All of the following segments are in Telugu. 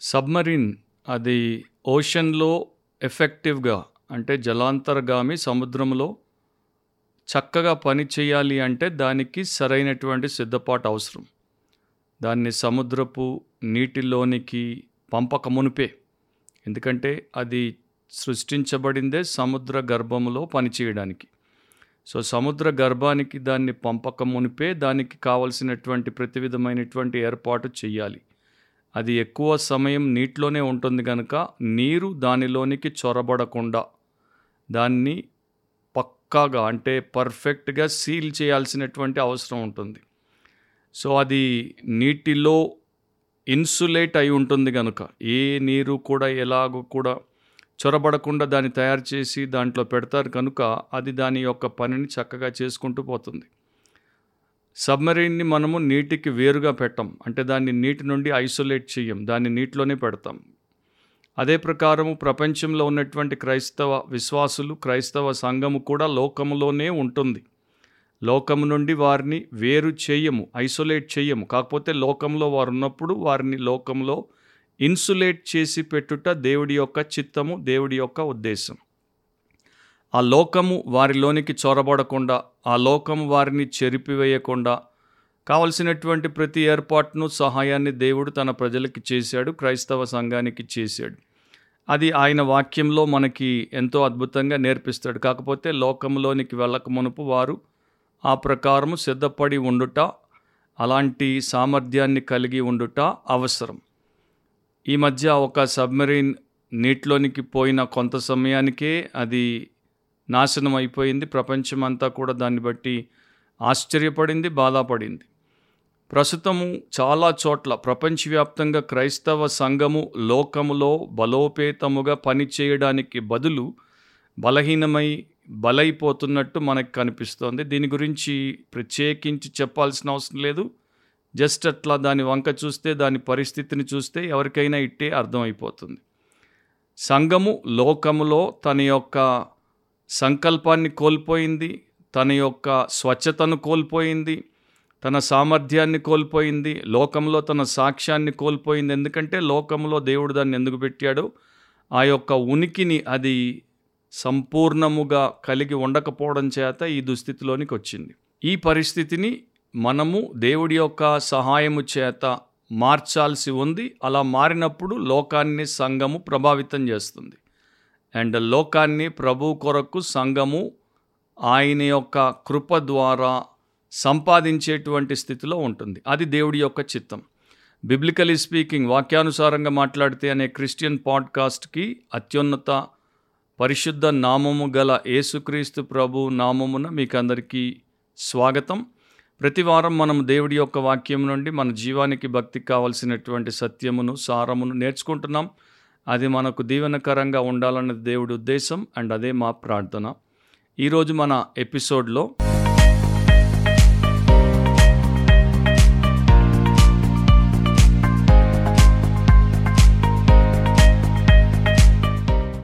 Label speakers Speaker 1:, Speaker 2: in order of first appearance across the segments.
Speaker 1: సబ్మరీన్ అది ఓషన్లో ఎఫెక్టివ్గా అంటే జలాంతర్గామి సముద్రంలో చక్కగా పని చేయాలి అంటే దానికి సరైనటువంటి సిద్ధపాటు అవసరం. దాన్ని సముద్రపు నీటిలోనికి పంపక మునిపే. ఎందుకంటే అది సృష్టించబడిందే సముద్ర గర్భంలో పనిచేయడానికి సో సముద్ర గర్భానికి దాన్ని పంపక మునిపే దానికి కావలసినటువంటి ప్రతి విధమైనటువంటి ఏర్పాటు చేయాలి. అది ఎక్కువ సమయం నీటిలోనే ఉంటుంది కనుక నీరు దానిలోనికి చొరబడకుండా దాన్ని పక్కాగా అంటే పర్ఫెక్ట్గా సీల్ చేయాల్సినటువంటి అవసరం ఉంటుంది. సో అది నీటిలో ఇన్సులేట్ అయి ఉంటుంది కనుక ఏ నీరు కూడా ఎలాగో కూడా చొరబడకుండా దాన్ని తయారు చేసి దాంట్లో పెడతారు కనుక అది దాని యొక్క పనిని చక్కగా చేసుకుంటూ పోతుంది. సబ్మరీన్ని మనము నీటికి వేరుగా పెట్టం. అంటే దాన్ని నీటి నుండి ఐసోలేట్ చేయం దాన్ని నీటిలోనే పెడతాం. అదే ప్రకారము ప్రపంచంలో ఉన్నటువంటి క్రైస్తవ విశ్వాసులు క్రైస్తవ సంఘము కూడా లోకములోనే ఉంటుంది. లోకము నుండి వారిని వేరు చేయము ఐసోలేట్ చేయము కాకపోతే లోకంలో వారు ఉన్నప్పుడు వారిని లోకంలో ఇన్సులేట్ చేసి పెట్టుట దేవుడి యొక్క చిత్తము దేవుడి యొక్క ఉద్దేశం. ఆ లోకము వారిలోనికి చొరబడకుండా ఆ లోకము వారిని చెరిపివేయకుండా కావలసినటువంటి ప్రతి ఏర్పాటును సహాయాన్ని దేవుడు తన ప్రజలకి చేశాడు క్రైస్తవ సంఘానికి చేశాడు. అది ఆయన వాక్యంలో మనకి ఎంతో అద్భుతంగా నేర్పిస్తాడు. కాకపోతే లోకంలోనికి వెళ్ళక మునుపు వారు ఆ ప్రకారము సిద్ధపడి ఉండుట అలాంటి సామర్థ్యాన్ని కలిగి ఉండుట అవసరం. ఈ మధ్య ఒక సబ్మెరీన్ నీటిలోనికి పోయిన కొంత సమయానికే అది నాశనం అయిపోయింది. ప్రపంచమంతా కూడా దాన్ని బట్టి ఆశ్చర్యపడింది బాధపడింది. ప్రస్తుతము చాలా చోట్ల ప్రపంచవ్యాప్తంగా క్రైస్తవ సంఘము లోకములో బలోపేతముగా పనిచేయడానికి బదులు బలహీనమై బలైపోతున్నట్టు మనకు కనిపిస్తోంది. దీని గురించి ప్రత్యేకించి చెప్పాల్సిన అవసరం లేదు. జస్ట్ అట్లా దాని వంక చూస్తే దాని పరిస్థితిని చూస్తే ఎవరికైనా ఇట్టే అర్థమైపోతుంది. సంఘము లోకములో తన యొక్క సంకల్పాన్ని కోల్పోయింది తన యొక్క స్వచ్ఛతను కోల్పోయింది తన సామర్థ్యాన్ని కోల్పోయింది లోకంలో తన సాక్ష్యాన్ని కోల్పోయింది. ఎందుకంటే లోకంలో దేవుడు దాన్ని ఎందుకు పెట్టాడో? ఆ యొక్క ఉనికిని అది సంపూర్ణముగా కలిగి ఉండకపోవడం చేత ఈ దుస్థితిలోనికి వచ్చింది. ఈ పరిస్థితిని మనము దేవుడి యొక్క సహాయము చేత మార్చాల్సి ఉంది. అలా మారినప్పుడు లోకాన్ని సంఘము ప్రభావితం చేస్తుంది. అండ్ లోకాన్ని ప్రభు కొరకు సంఘము ఆయన యొక్క కృప ద్వారా సంపాదించేటువంటి స్థితిలో ఉంటుంది. అది దేవుడి యొక్క చిత్తం. బిబ్లికలీ స్పీకింగ్ వాక్యానుసారంగా మాట్లాడితే అనే క్రిస్టియన్ పాడ్కాస్ట్కి అత్యున్నత పరిశుద్ధ నామము గల యేసుక్రీస్తు ప్రభు నామమున మీకు అందరికీ స్వాగతం. ప్రతి వారం మనం దేవుడి యొక్క వాక్యం నుండి మన జీవానికి భక్తికి కావలసినటువంటి సత్యమును సారమును నేర్చుకుంటున్నాం. అది మనకు దీవెనకరంగా ఉండాలన్నది దేవుడి ఉద్దేశం అండ్ అదే మా ప్రార్థన. ఈరోజు మన ఎపిసోడ్లో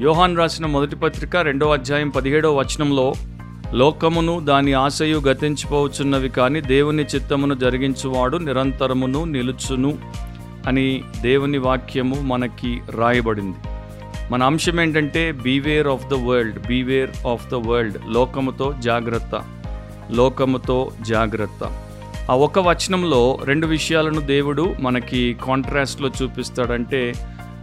Speaker 1: యోహాన్ రాసిన మొదటి పత్రిక రెండవ అధ్యాయం పదిహేడవ వచనంలో లోకమును దాని ఆశయు గతించిపోవచ్చున్నవి కానీ దేవుని చిత్తమును జరిగించువాడు నిరంతరమును నిలుచును. అని దేవుని వాక్యము మనకి రాయబడింది. మన అంశం ఏంటంటే beware of the world beware of the world లోకముతో జాగ్రత్త లోకముతో జాగ్రత్త. ఆ ఒక వచనంలో రెండు విషయాలను దేవుడు మనకి కాంట్రాస్ట్లో చూపిస్తాడంటే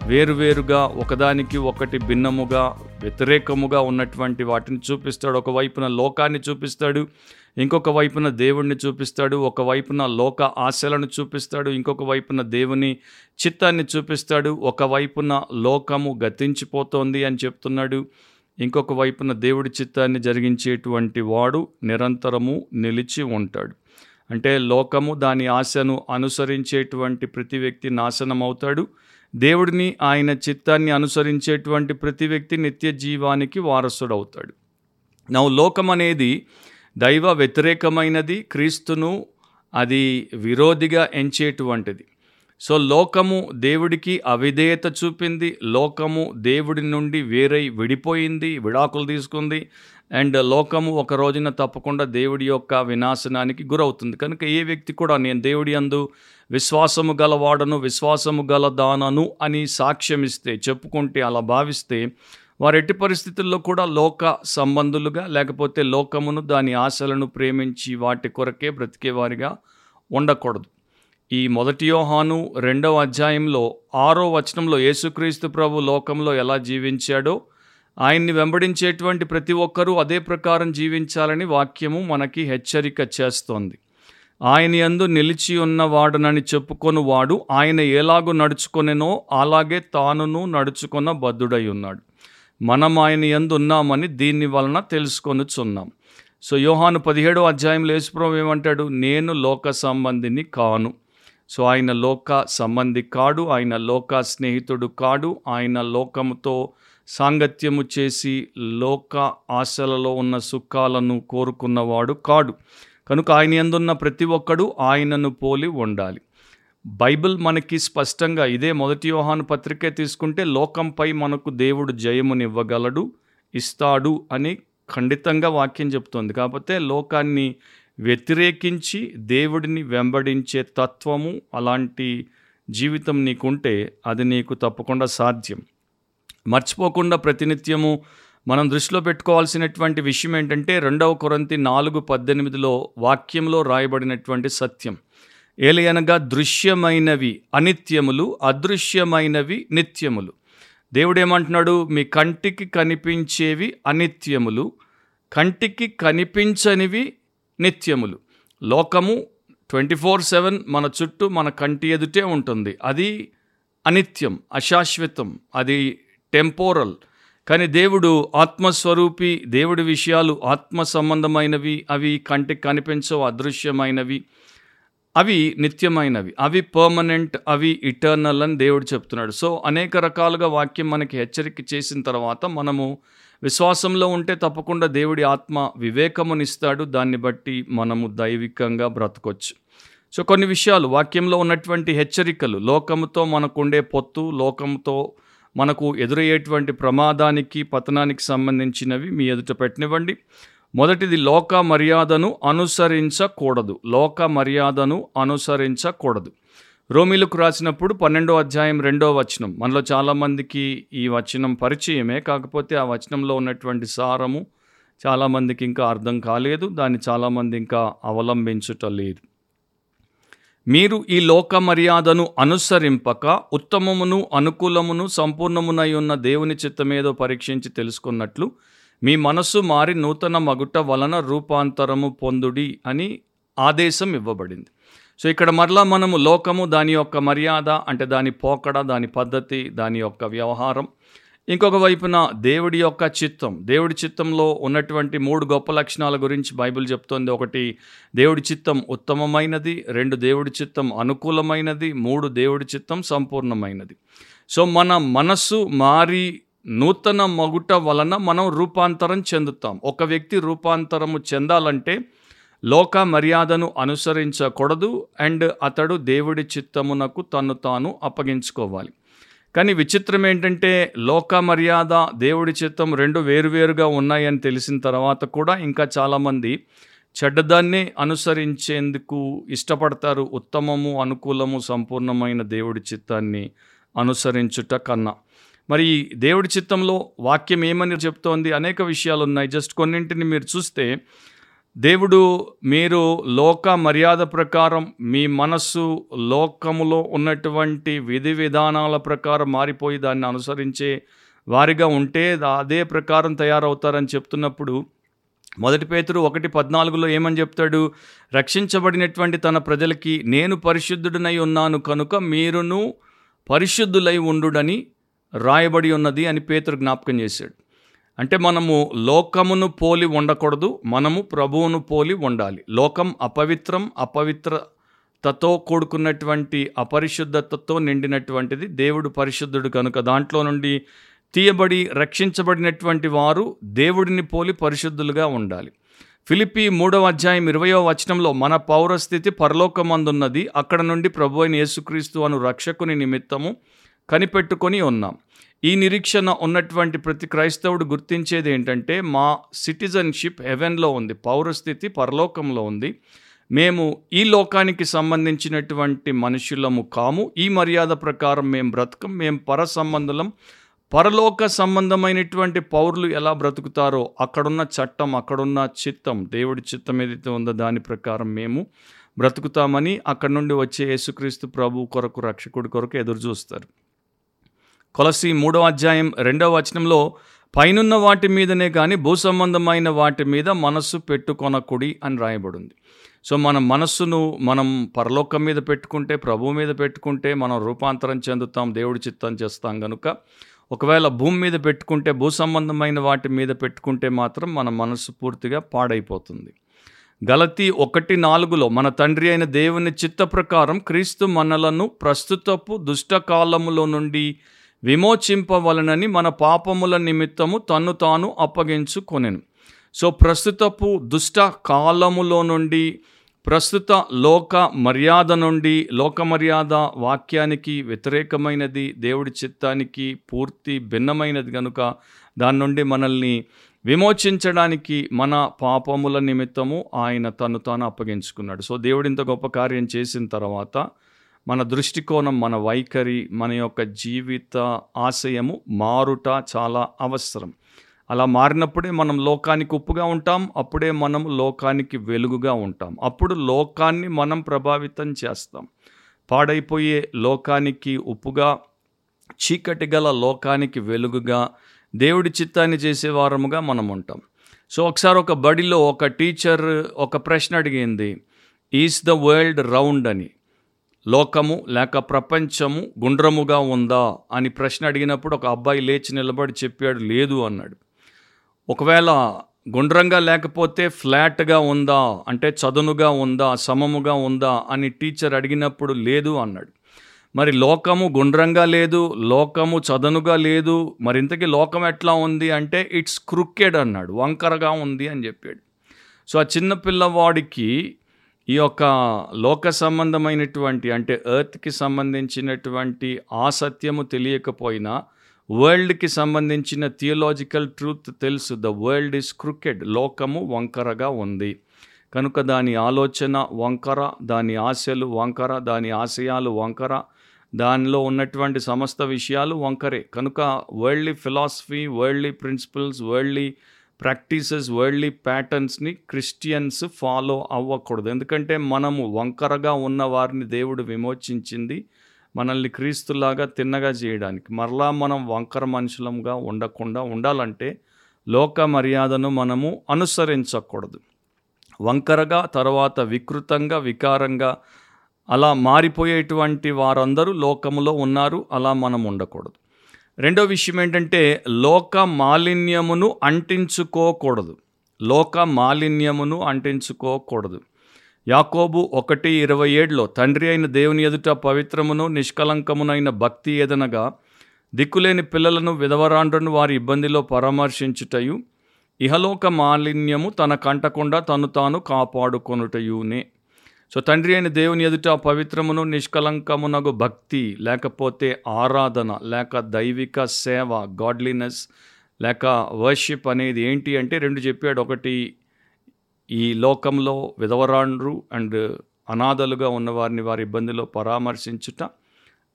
Speaker 1: వేరువేరుగా ఒకదానికి ఒకటి భిన్నముగా వ్యతిరేకముగా ఉన్నటువంటి వాటిని చూపిస్తాడు. ఒకవైపున లోకాన్ని చూపిస్తాడు. ఇంకొక వైపున దేవుణ్ణి చూపిస్తాడు. ఒకవైపున లోక ఆశలను చూపిస్తాడు. ఇంకొక వైపున దేవుని చిత్తాన్ని చూపిస్తాడు. ఒకవైపున లోకము గతించిపోతోంది అని చెప్తున్నాడు. ఇంకొక వైపున దేవుడి చిత్తాన్ని జరిగించేటువంటి వాడు నిరంతరము నిలిచి ఉంటాడు. అంటే లోకము దాని ఆశను అనుసరించేటువంటి ప్రతి వ్యక్తి నాశనం అవుతాడు దేవుడిని ఆయన చిత్తాన్ని అనుసరించేటువంటి ప్రతి వ్యక్తి నిత్య జీవానికి వారసుడవుతాడు. నా లోకం అనేది దైవ వ్యతిరేకమైనది క్రీస్తును అది విరోధిగా ఎంచేటువంటిది. సో లోకము దేవుడికి అవిధేయత చూపింది లోకము దేవుడి నుండి వేరై విడిపోయింది విడాకులు తీసుకుంది అండ్ లోకము ఒక రోజున తప్పకుండా దేవుడి యొక్క వినాశనానికి గురవుతుంది. కనుక ఏ వ్యక్తి కూడా నేను దేవుడి అందు విశ్వాసము గలవాడను విశ్వాసము గల దానను అని సాక్ష్యమిస్తే చెప్పుకుంటే అలా భావిస్తే వారు ఎట్టి పరిస్థితుల్లో కూడా లోక సంబంధులుగా లేకపోతే లోకమును దాని ఆశలను ప్రేమించి వాటి కొరకే బ్రతికేవారిగా ఉండకూడదు. ఈ మొదటి యోహాను రెండవ అధ్యాయంలో ఆరో వచనంలో యేసుక్రీస్తు ప్రభు లోకంలో ఎలా జీవించాడో ఆయన్ని వెంబడించేటువంటి ప్రతి ఒక్కరూ అదే ప్రకారం జీవించాలని వాక్యము మనకి హెచ్చరిక చేస్తోంది. ఆయన యందు నిలిచి ఉన్నవాడునని చెప్పుకొని వాడు ఆయన ఎలాగూ నడుచుకొనెనో అలాగే తానును నడుచుకొన బద్ధుడై ఉన్నాడు మనం ఆయన యందు ఉన్నామని దీని వలన తెలుసుకొనుచున్నాం. సో యోహాను పదిహేడో అధ్యాయంలో యేసుప్రభు ఏమంటాడు? నేను లోక సంబంధిని కాను. సో ఆయన లోక సంబంధి కాడు ఆయన లోక స్నేహితుడు కాడు ఆయన లోకముతో సాంగత్యము చేసి లోక ఆశలలో ఉన్న సుఖాలను కోరుకున్నవాడు కాడు. కనుక ఆయన ఎందున్న ప్రతి ఒక్కడు ఆయనను పోలి ఉండాలి. బైబిల్ మనకి స్పష్టంగా ఇదే మొదటి యోహాను పత్రికే తీసుకుంటే లోకంపై మనకు దేవుడు జయమునివ్వగలడు ఇస్తాడు అని ఖండితంగా వాక్యం చెప్తుంది. కాకపోతే లోకాన్ని వ్యతిరేకించి దేవుడిని వెంబడించే తత్వము అలాంటి జీవితం నీకుంటే అది నీకు తప్పకుండా సాధ్యం. మర్చిపోకుండా ప్రతినిత్యము మనం దృష్టిలో పెట్టుకోవాల్సినటువంటి విషయం ఏంటంటే రెండవ కొరంతి నాలుగు పద్దెనిమిదిలో వాక్యంలో రాయబడినటువంటి సత్యం. ఏలయనగా దృశ్యమైనవి అనిత్యములు అదృశ్యమైనవి నిత్యములు. దేవుడు ఏమంటున్నాడు మీ కంటికి కనిపించేవి అనిత్యములు కంటికి కనిపించనివి నిత్యములు. లోకము ట్వంటీ ఫోర్ సెవెన్ మన చుట్టూ మన కంటి ఎదుటే ఉంటుంది. అది అనిత్యం అశాశ్వతం అది టెంపోరల్. కానీ దేవుడు ఆత్మస్వరూపి దేవుడి విషయాలు ఆత్మ సంబంధమైనవి అవి కంటికి కనిపించవు అదృశ్యమైనవి అవి నిత్యమైనవి అవి పర్మనెంట్ అవి ఇటర్నల్ అని దేవుడు చెప్తున్నాడు. సో అనేక రకాలుగా వాక్యం మనకి హెచ్చరిక చేసిన తర్వాత మనము విశ్వాసంలో ఉంటే తప్పకుండా దేవుడి ఆత్మ వివేకమునిస్తాడు. దాన్ని బట్టి మనము దైవికంగా బ్రతకొచ్చు. సో కొన్ని విషయాలు వాక్యంలో ఉన్నటువంటి హెచ్చరికలు లోకముతో మనకుండే పొత్తు లోకంతో మనకు ఎదురయ్యేటువంటి ప్రమాదానికి పతనానికి సంబంధించినవి మీ ఎదుట పెట్టనివ్వండి. మొదటిది లోక మర్యాదను అనుసరించకూడదు. లోక మర్యాదను అనుసరించకూడదు. రోమిలకు రాసినప్పుడు పన్నెండో అధ్యాయం రెండో వచనం. మనలో చాలామందికి ఈ వచనం పరిచయమే. కాకపోతే ఆ వచనంలో ఉన్నటువంటి సారము చాలామందికి ఇంకా అర్థం కాలేదు. దాన్ని చాలామంది ఇంకా అవలంబించుట లేదు. మీరు ఈ లోక మర్యాదను అనుసరింపక ఉత్తమమును అనుకూలమును సంపూర్ణమునై ఉన్న దేవుని చిత్తమేదో పరీక్షించి తెలుసుకున్నట్లు మీ మనస్సు మారి నూతన మగుట వలన రూపాంతరము పొందుడి అని ఆదేశం ఇవ్వబడింది. సో ఇక్కడ మరలా మనము లోకము దాని యొక్క మర్యాద అంటే దాని పోకడ దాని పద్ధతి దాని యొక్క వ్యవహారం ఇంకొక వైపున దేవుడి యొక్క చిత్తం. దేవుడి చిత్తంలో ఉన్నటువంటి మూడు గొప్ప లక్షణాల గురించి బైబిల్ చెప్తోంది. ఒకటి దేవుడి చిత్తం ఉత్తమమైనది. రెండు దేవుడి చిత్తం అనుకూలమైనది. మూడు దేవుడి చిత్తం సంపూర్ణమైనది. సో మన మనస్సు మారి నూతన మగుట వలన మనం రూపాంతరం చెందుతాం. ఒక వ్యక్తి రూపాంతరము చెందాలంటే లోక మర్యాదను అనుసరించకూడదు. అండ్ అతడు దేవుడి చిత్తమునకు తను తాను అప్పగించుకోవాలి. కానీ విచిత్రం ఏంటంటే లోక మర్యాద దేవుడి చిత్తం రెండు వేరువేరుగా ఉన్నాయని తెలిసిన తర్వాత కూడా ఇంకా చాలామంది చెడ్డదాన్ని అనుసరించేందుకు ఇష్టపడతారు. ఉత్తమము అనుకూలము సంపూర్ణమైన దేవుడి చిత్తాన్ని అనుసరించుట కన్నా. మరి దేవుడి చిత్తంలో వాక్యం ఏమని చెప్తోంది? అనేక విషయాలు ఉన్నాయి జస్ట్ కొన్నింటిని మీరు చూస్తే దేవుడు మీరు లోక మర్యాద ప్రకారం మీ మనస్సు లోకములో ఉన్నటువంటి విధి విధానాల ప్రకారం మారిపోయి దాన్ని అనుసరించే వారిగా ఉంటే అదే ప్రకారం తయారవుతారని చెప్తున్నప్పుడు మొదటి పేతురు ఒకటి పద్నాలుగులో ఏమని చెప్తాడు? రక్షించబడినటువంటి తన ప్రజలకి నేను పరిశుద్ధుడినై ఉన్నాను కనుక మీరును పరిశుద్ధులై ఉండుడని రాయబడి ఉన్నది అని పేతురు జ్ఞాపకం చేశాడు. అంటే మనము లోకమును పోలి ఉండకూడదు మనము ప్రభువును పోలి ఉండాలి. లోకం అపవిత్రం అపవిత్రతతో కూడుకున్నటువంటి అపరిశుద్ధతతో నిండినటువంటిది. దేవుడు పరిశుద్ధుడు కనుక దాంట్లో నుండి తీయబడి రక్షించబడినటువంటి వారు దేవుడిని పోలి పరిశుద్ధులుగా ఉండాలి. ఫిలిపి మూడవ అధ్యాయం ఇరవయో వచనంలో మన పౌరస్థితి పరలోకమందున్నది అక్కడ నుండి ప్రభు అయిన యేసుక్రీస్తు అను రక్షకుని నిమిత్తము కనిపెట్టుకొని ఉన్నాం. ఈ నిరీక్షణ ఉన్నటువంటి ప్రతి క్రైస్తవుడు గుర్తించేది ఏంటంటే మా సిటిజన్షిప్ హెవెన్లో ఉంది పౌరస్థితి పరలోకంలో ఉంది. మేము ఈ లోకానికి సంబంధించినటువంటి మనుషులము కాము. ఈ మర్యాద ప్రకారం మేము బ్రతకం. మేము పర సంబంధులం పరలోక సంబంధమైనటువంటి పౌరులు ఎలా బ్రతుకుతారో అక్కడున్న చట్టం అక్కడున్న చిత్తం దేవుడి చిత్తం ఏదైతే ఉందో దాని ప్రకారం మేము బ్రతుకుతామని అక్కడి నుండి వచ్చే యేసుక్రీస్తు ప్రభు కొరకు రక్షకుడి కొరకు ఎదురు చూస్తారు కొలసి మూడో అధ్యాయం రెండవ వచనంలో పైనున్న వాటి మీదనే కానీ భూ సంబంధమైన వాటి మీద మనస్సు పెట్టుకొనకుడి అని రాయబడింది. సో మన మనస్సును మనం పరలోకం మీద పెట్టుకుంటే ప్రభు మీద పెట్టుకుంటే మనం రూపాంతరం చెందుతాం దేవుడి చిత్తం చేస్తాం కనుక ఒకవేళ భూమి మీద పెట్టుకుంటే భూ సంబంధమైన వాటి మీద పెట్టుకుంటే మాత్రం మన మనస్సు పూర్తిగా పాడైపోతుంది. గలతి ఒకటి నాలుగులో మన తండ్రి అయిన దేవుని చిత్త ప్రకారం క్రీస్తు మనలను ప్రస్తుతపు దుష్టకాలములో నుండి విమోచింపవలనని మన పాపముల నిమిత్తము తన్ను తాను అప్పగించుకొనెను. సో ప్రస్తుతపు దుష్ట కాలములో నుండి ప్రస్తుత లోక మర్యాద నుండి లోక మర్యాద వాక్యానికి వ్యతిరేకమైనది దేవుడి చిత్తానికి పూర్తి భిన్నమైనది కనుక దాని నుండి మనల్ని విమోచించడానికి మన పాపముల నిమిత్తము ఆయన తను తాను అప్పగించుకున్నాడు. సో దేవుడు ఇంత గొప్ప కార్యం చేసిన తర్వాత మన దృష్టికోణం మన వైఖరి మన యొక్క జీవిత ఆశయము మారుట చాలా అవసరం. అలా మారినప్పుడే మనం లోకానికి ఉప్పుగా ఉంటాం అప్పుడే మనం లోకానికి వెలుగుగా ఉంటాం. అప్పుడు లోకాన్ని మనం ప్రభావితం చేస్తాం. పాడైపోయే లోకానికి ఉప్పుగా చీకటి గల లోకానికి వెలుగుగా దేవుడి చిత్తాన్ని చేసేవారముగా మనం ఉంటాం. సో ఒకసారి ఒక బడిలో ఒక టీచర్ ఒక ప్రశ్న అడిగింది ఈజ్ ద వరల్డ్ రౌండ్? అని. లోకము లేక ప్రపంచము గుండ్రముగా ఉందా అని ప్రశ్న అడిగినప్పుడు ఒక అబ్బాయి లేచి నిలబడి చెప్పాడు లేదు అన్నాడు. ఒకవేళ గుండ్రంగా లేకపోతే ఫ్లాట్గా ఉందా అంటే చదునుగా ఉందా సమముగా ఉందా అని టీచర్ అడిగినప్పుడు లేదు అన్నాడు. మరి లోకము గుండ్రంగా లేదు లోకము చదనుగా లేదు మరి ఇంతకీ లోకం ఎట్లా ఉంది అంటే ఇట్స్ క్రుక్కెడ్ అన్నాడు వంకరగా ఉంది అని చెప్పాడు. సో ఆ చిన్న పిల్లవాడికి ఈ యొక్క లోక సంబంధమైనటువంటి అంటే ఎర్త్కి సంబంధించినటువంటి ఆ సత్యము తెలియకపోయినా వరల్డ్కి సంబంధించిన థియలాజికల్ ట్రూత్ తెలుసు. ద వరల్డ్ ఈస్ క్రికెట్ లోకము వంకరగా ఉంది. కనుక దాని ఆలోచన వంకర దాని ఆశలు వంకర దాని ఆశయాలు వంకర దానిలో ఉన్నటువంటి సమస్త విషయాలు వంకరే. కనుక worldly philosophy worldly principles worldly practices worldly ప్యాటర్న్స్ని Christians follow అవ్వకూడదు. ఎందుకంటే మనము వంకరగా ఉన్న వారిని దేవుడు విమోచించింది మనల్ని క్రీస్తులాగా తిన్నగా చేయడానికి. మరలా మనం వంకర మనుషులంగా ఉండకుండా ఉండాలంటే లోక మర్యాదను మనము అనుసరించకూడదు. వంకరగా తర్వాత వికృతంగా వికారంగా అలా మారిపోయేటువంటి వారందరూ లోకములో ఉన్నారు. అలా మనం ఉండకూడదు. రెండో విషయం ఏంటంటే లోక మాలిన్యమును అంటించుకోకూడదు. లోక మాలిన్యమును అంటించుకోకూడదు. యాకోబు ఒకటి ఇరవై ఏడులో తండ్రి అయిన దేవుని ఎదుట పవిత్రమును నిష్కలంకమునైన భక్తి ఏదనగా దిక్కులేని పిల్లలను విధవరాండ్రను వారి ఇబ్బందిలో పరామర్శించుటయు ఇహలోక మాలిన్యము తన కంటకుండా తను తాను కాపాడుకొనుటయునే. సో తండ్రి అయిన దేవుని ఎదుట పవిత్రమును నిష్కలంకమునగు భక్తి లేకపోతే ఆరాధన లేక దైవిక సేవ గాడ్లీనెస్ లేక వర్షిప్ అనేది ఏంటి అంటే రెండు చెప్పాడు. ఒకటి ఈ లోకంలో విధవరాండ్రు అండ్ అనాథలుగా ఉన్నవారిని వారి ఇబ్బందిలో పరామర్శించుట.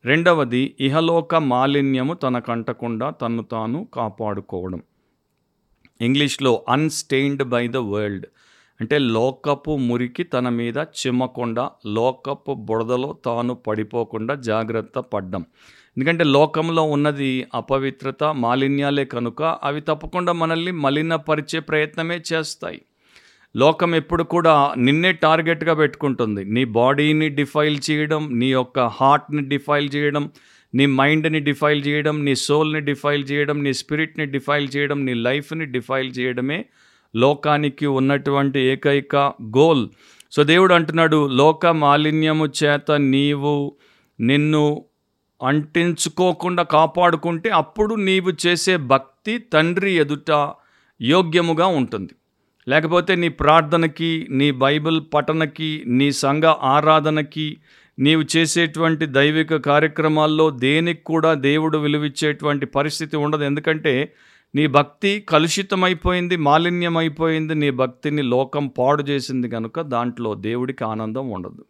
Speaker 1: రెండవది ఇహలోక మాలిన్యము తనకంటకుండా తన్ను తాను కాపాడుకోవడం. ఇంగ్లీష్లో అన్స్టెయిన్డ్ బై ద వరల్డ్ అంటే లోకపు మురికి తన మీద చిమ్మకుండా లోకపు బురదలో తాను పడిపోకుండా జాగ్రత్త పడ్డం. ఎందుకంటే లోకంలో ఉన్నది అపవిత్రత మాలిన్యాలే కనుక అవి తప్పకుండా మనల్ని మలినపరిచే ప్రయత్నమే చేస్తాయి. లోకం ఎప్పుడు కూడా నిన్నే టార్గెట్గా పెట్టుకుంటుంది. నీ బాడీని డిఫైల్ చేయడం నీ యొక్క హార్ట్ని డిఫైల్ చేయడం నీ మైండ్ని డిఫైల్ చేయడం నీ సోల్ని డిఫైల్ చేయడం నీ స్పిరిట్ని డిఫైల్ చేయడం నీ లైఫ్ని డిఫైల్ చేయడమే లోకానికి ఉన్నటువంటి ఏకైక గోల్. సో దేవుడు అంటున్నాడు లోక మాలిన్యము చేత నీవు నిన్ను అంటించుకోకుండా కాపాడుకుంటే అప్పుడు నీవు చేసే భక్తి తండ్రి ఎదుట యోగ్యముగా ఉంటుంది. లేకపోతే నీ ప్రార్థనకి నీ బైబిల్ పఠనకి నీ సంఘ ఆరాధనకి నీవు చేసేటువంటి దైవిక కార్యక్రమాల్లో దేనికి కూడా దేవుడు విలువిచ్చేటువంటి పరిస్థితి ఉండదు. ఎందుకంటే నీ భక్తి కలుషితమైపోయింది మాలిన్యమైపోయింది నీ భక్తిని లోకం పాడు చేసింది కనుక దాంట్లో దేవుడికి ఆనందం ఉండదు.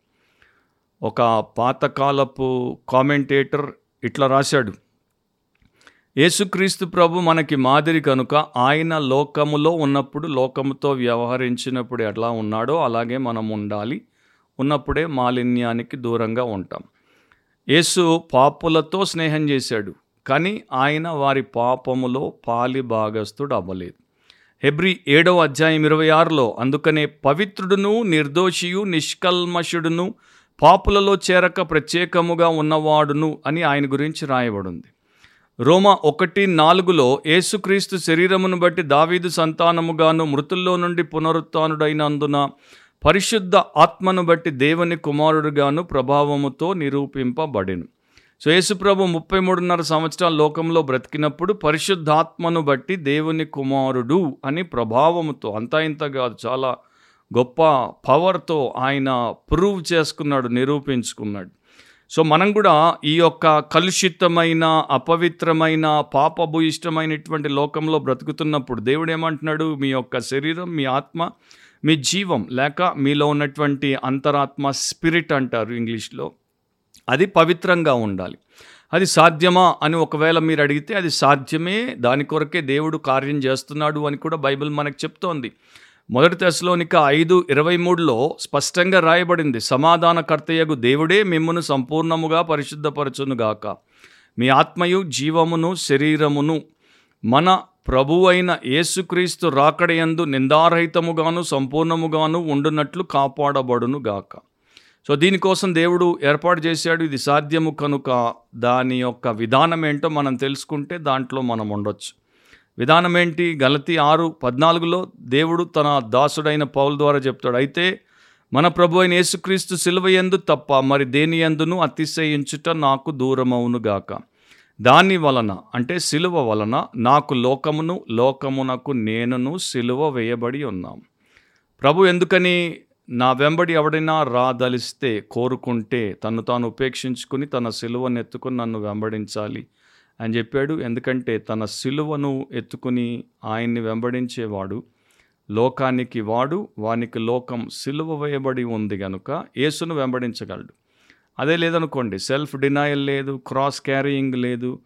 Speaker 1: ఒక పాతకాలపు కామెంటేటర్ ఇట్లా రాశాడు యేసుక్రీస్తు ప్రభు మనకి మాదిరి కనుక ఆయన లోకములో ఉన్నప్పుడు లోకముతో వ్యవహరించినప్పుడు ఎలా ఉన్నాడో అలాగే మనం ఉండాలి. ఉన్నప్పుడే మాలిన్యానికి దూరంగా ఉంటాం. యేసు పాపులతో స్నేహం చేశాడు. కానీ ఆయన వారి పాపములో పాలి భాగస్థుడు అవ్వలేదు హెబ్రి ఏడవ అధ్యాయం ఇరవై ఆరులో అందుకనే పవిత్రుడును నిర్దోషియు నిష్కల్మషుడును పాపులలో చేరక ప్రత్యేకముగా ఉన్నవాడును అని ఆయన గురించి రాయబడింది. రోమా ఒకటి నాలుగులో యేసుక్రీస్తు శరీరమును బట్టి దావీదు సంతానముగాను మృతుల్లో నుండి పునరుత్నుడైనందున పరిశుద్ధ ఆత్మను బట్టి దేవుని కుమారుడుగాను ప్రభావముతో నిరూపింపబడెను. సో యేసుప్రభు ముప్పై మూడున్నర సంవత్సరాల లోకంలో బ్రతికినప్పుడు పరిశుద్ధాత్మను బట్టి దేవుని కుమారుడు అని ప్రభావంతో అంతా ఇంత కాదు చాలా గొప్ప పవర్తో ఆయన ప్రూవ్ చేసుకున్నాడు నిరూపించుకున్నాడు. సో మనం కూడా ఈ యొక్క కలుషితమైన అపవిత్రమైన పాపభూయిష్టమైనటువంటి లోకంలో బ్రతుకుతున్నప్పుడు దేవుడు ఏమంటున్నాడు? మీ యొక్క శరీరం మీ ఆత్మ మీ జీవం లేక మీలో ఉన్నటువంటి అంతరాత్మ స్పిరిట్ అంటారు ఇంగ్లీష్లో. అది పవిత్రంగా ఉండాలి. అది సాధ్యమా అని ఒకవేళ మీరు అడిగితే అది సాధ్యమే దాని కొరకే దేవుడు కార్యం చేస్తున్నాడు అని కూడా బైబిల్ మనకు చెప్తోంది. మొదటి దశలోనిక ఐదు ఇరవై మూడులో స్పష్టంగా రాయబడింది సమాధానకర్తయ్యకు దేవుడే మిమ్మను సంపూర్ణముగా పరిశుద్ధపరచునుగాక మీ ఆత్మయు జీవమును శరీరమును మన ప్రభు అయిన యేసుక్రీస్తు రాకడయందు నిందారహితముగాను సంపూర్ణముగాను ఉండునట్లు కాపాడబడును గాక. సో దీనికోసం దేవుడు ఏర్పాటు చేశాడు. ఇది సాధ్యము కనుక దాని యొక్క విధానం ఏంటో మనం తెలుసుకుంటే దాంట్లో మనం ఉండొచ్చు. విధానం ఏంటి? గలతి ఆరు పద్నాలుగులో దేవుడు తన దాసుడైన పౌల ద్వారా చెప్తాడు. అయితే మన ప్రభు అయిన యేసుక్రీస్తు సిలువ ఎందు తప్ప మరి దేని ఎందును అతిశయించుట నాకు దూరమవునుగాక దాని వలన అంటే సిలువ వలన నాకు లోకమును లోకమునకు నేనును సిలువ వేయబడి ఉన్నాం. ప్రభు ఎందుకని నా వెంబడి ఎవడైనా రాదలిస్తే కోరుకుంటే తను తాను ఉపేక్షించుకుని తన సిలువను ఎత్తుకుని నన్ను వెంబడించాలి అని చెప్పాడు. ఎందుకంటే తన సిలువను ఎత్తుకుని ఆయన్ని వెంబడించేవాడు లోకానికి వాడు వానికి లోకం సిలువ వేయబడి ఉంది గనుక యేసును వెంబడించగలడు. అదే లేదనుకోండి సెల్ఫ్ డినాయల్ లేదు క్రాస్ క్యారీయింగ్ లేదు.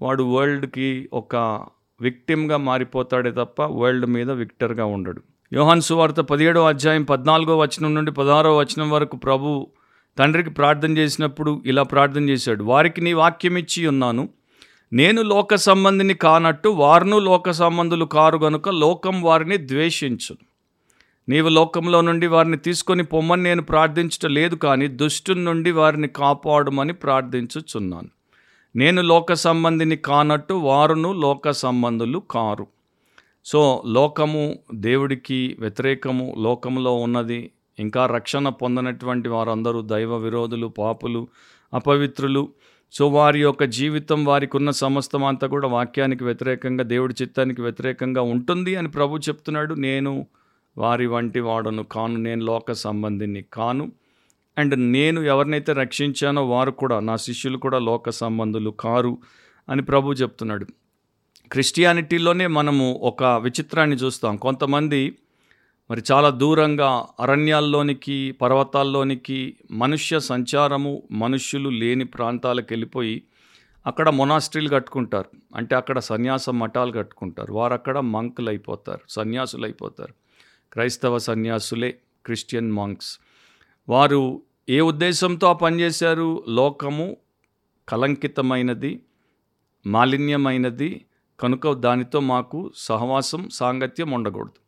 Speaker 1: వాడు వరల్డ్కి ఒక విక్టిమ్గా మారిపోతాడే తప్ప వరల్డ్ మీద విక్టర్గా ఉండడు. యోహాన్ సువార్త పదిహేడో అధ్యాయం పద్నాలుగో వచనం నుండి పదహారో వచనం వరకు ప్రభు తండ్రికి ప్రార్థన చేసినప్పుడు ఇలా ప్రార్థన చేశాడు. వారికి నీ వాక్యం ఇచ్చి ఉన్నాను. నేను లోక సంబంధిని కానట్టు వారును లోక సంబంధులు కారు గనుక లోకం వారిని ద్వేషించును. నీవు లోకంలో నుండి వారిని తీసుకొని పొమ్మని నేను ప్రార్థించటం లేదు కానీ దుష్టుని నుండి వారిని కాపాడమని ప్రార్థించుచున్నాను. నేను లోక సంబంధిని కానట్టు వారును లోక సంబంధులు కారు సో లోకము దేవుడికి వ్యతిరేకము లోకంలో ఉన్నది ఇంకా రక్షణ పొందనటువంటి వారందరూ దైవ విరోధులు పాపులు అపవిత్రులు. సో వారి యొక్క జీవితం వారికి ఉన్న సమస్తం అంతా కూడా వాక్యానికి వ్యతిరేకంగా దేవుడి చిత్తానికి వ్యతిరేకంగా ఉంటుంది అని ప్రభు చెప్తున్నాడు. నేను వారి వంటి వాడను కాను నేను లోక సంబంధిని కాను. అండ్ నేను ఎవరినైతే రక్షించానో వారు కూడా నా శిష్యులు కూడా లోక సంబంధులు కారు అని ప్రభు చెప్తున్నాడు. క్రిస్టియానిటీలోనే మనము ఒక విచిత్రాన్ని చూస్తాం. కొంతమంది మరి చాలా దూరంగా అరణ్యాల్లోనికి పర్వతాల్లోనికి మనుష్య సంచారము మనుష్యులు లేని ప్రాంతాలకు వెళ్ళిపోయి అక్కడ మొనాస్ట్రీలు కట్టుకుంటారు. అంటే అక్కడ సన్యాస మఠాలు కట్టుకుంటారు. వారు అక్కడ మంకులు అయిపోతారు సన్యాసులు అయిపోతారు. క్రైస్తవ సన్యాసులే క్రిస్టియన్ మాంక్స్ వారు ఏ ఉద్దేశంతో ఆ పనిచేశారు లోకము కలంకితమైనది మాలిన్యమైనది కనుక దానితో మాకు సహవాసం సాంగత్యం ఉండకూడదు.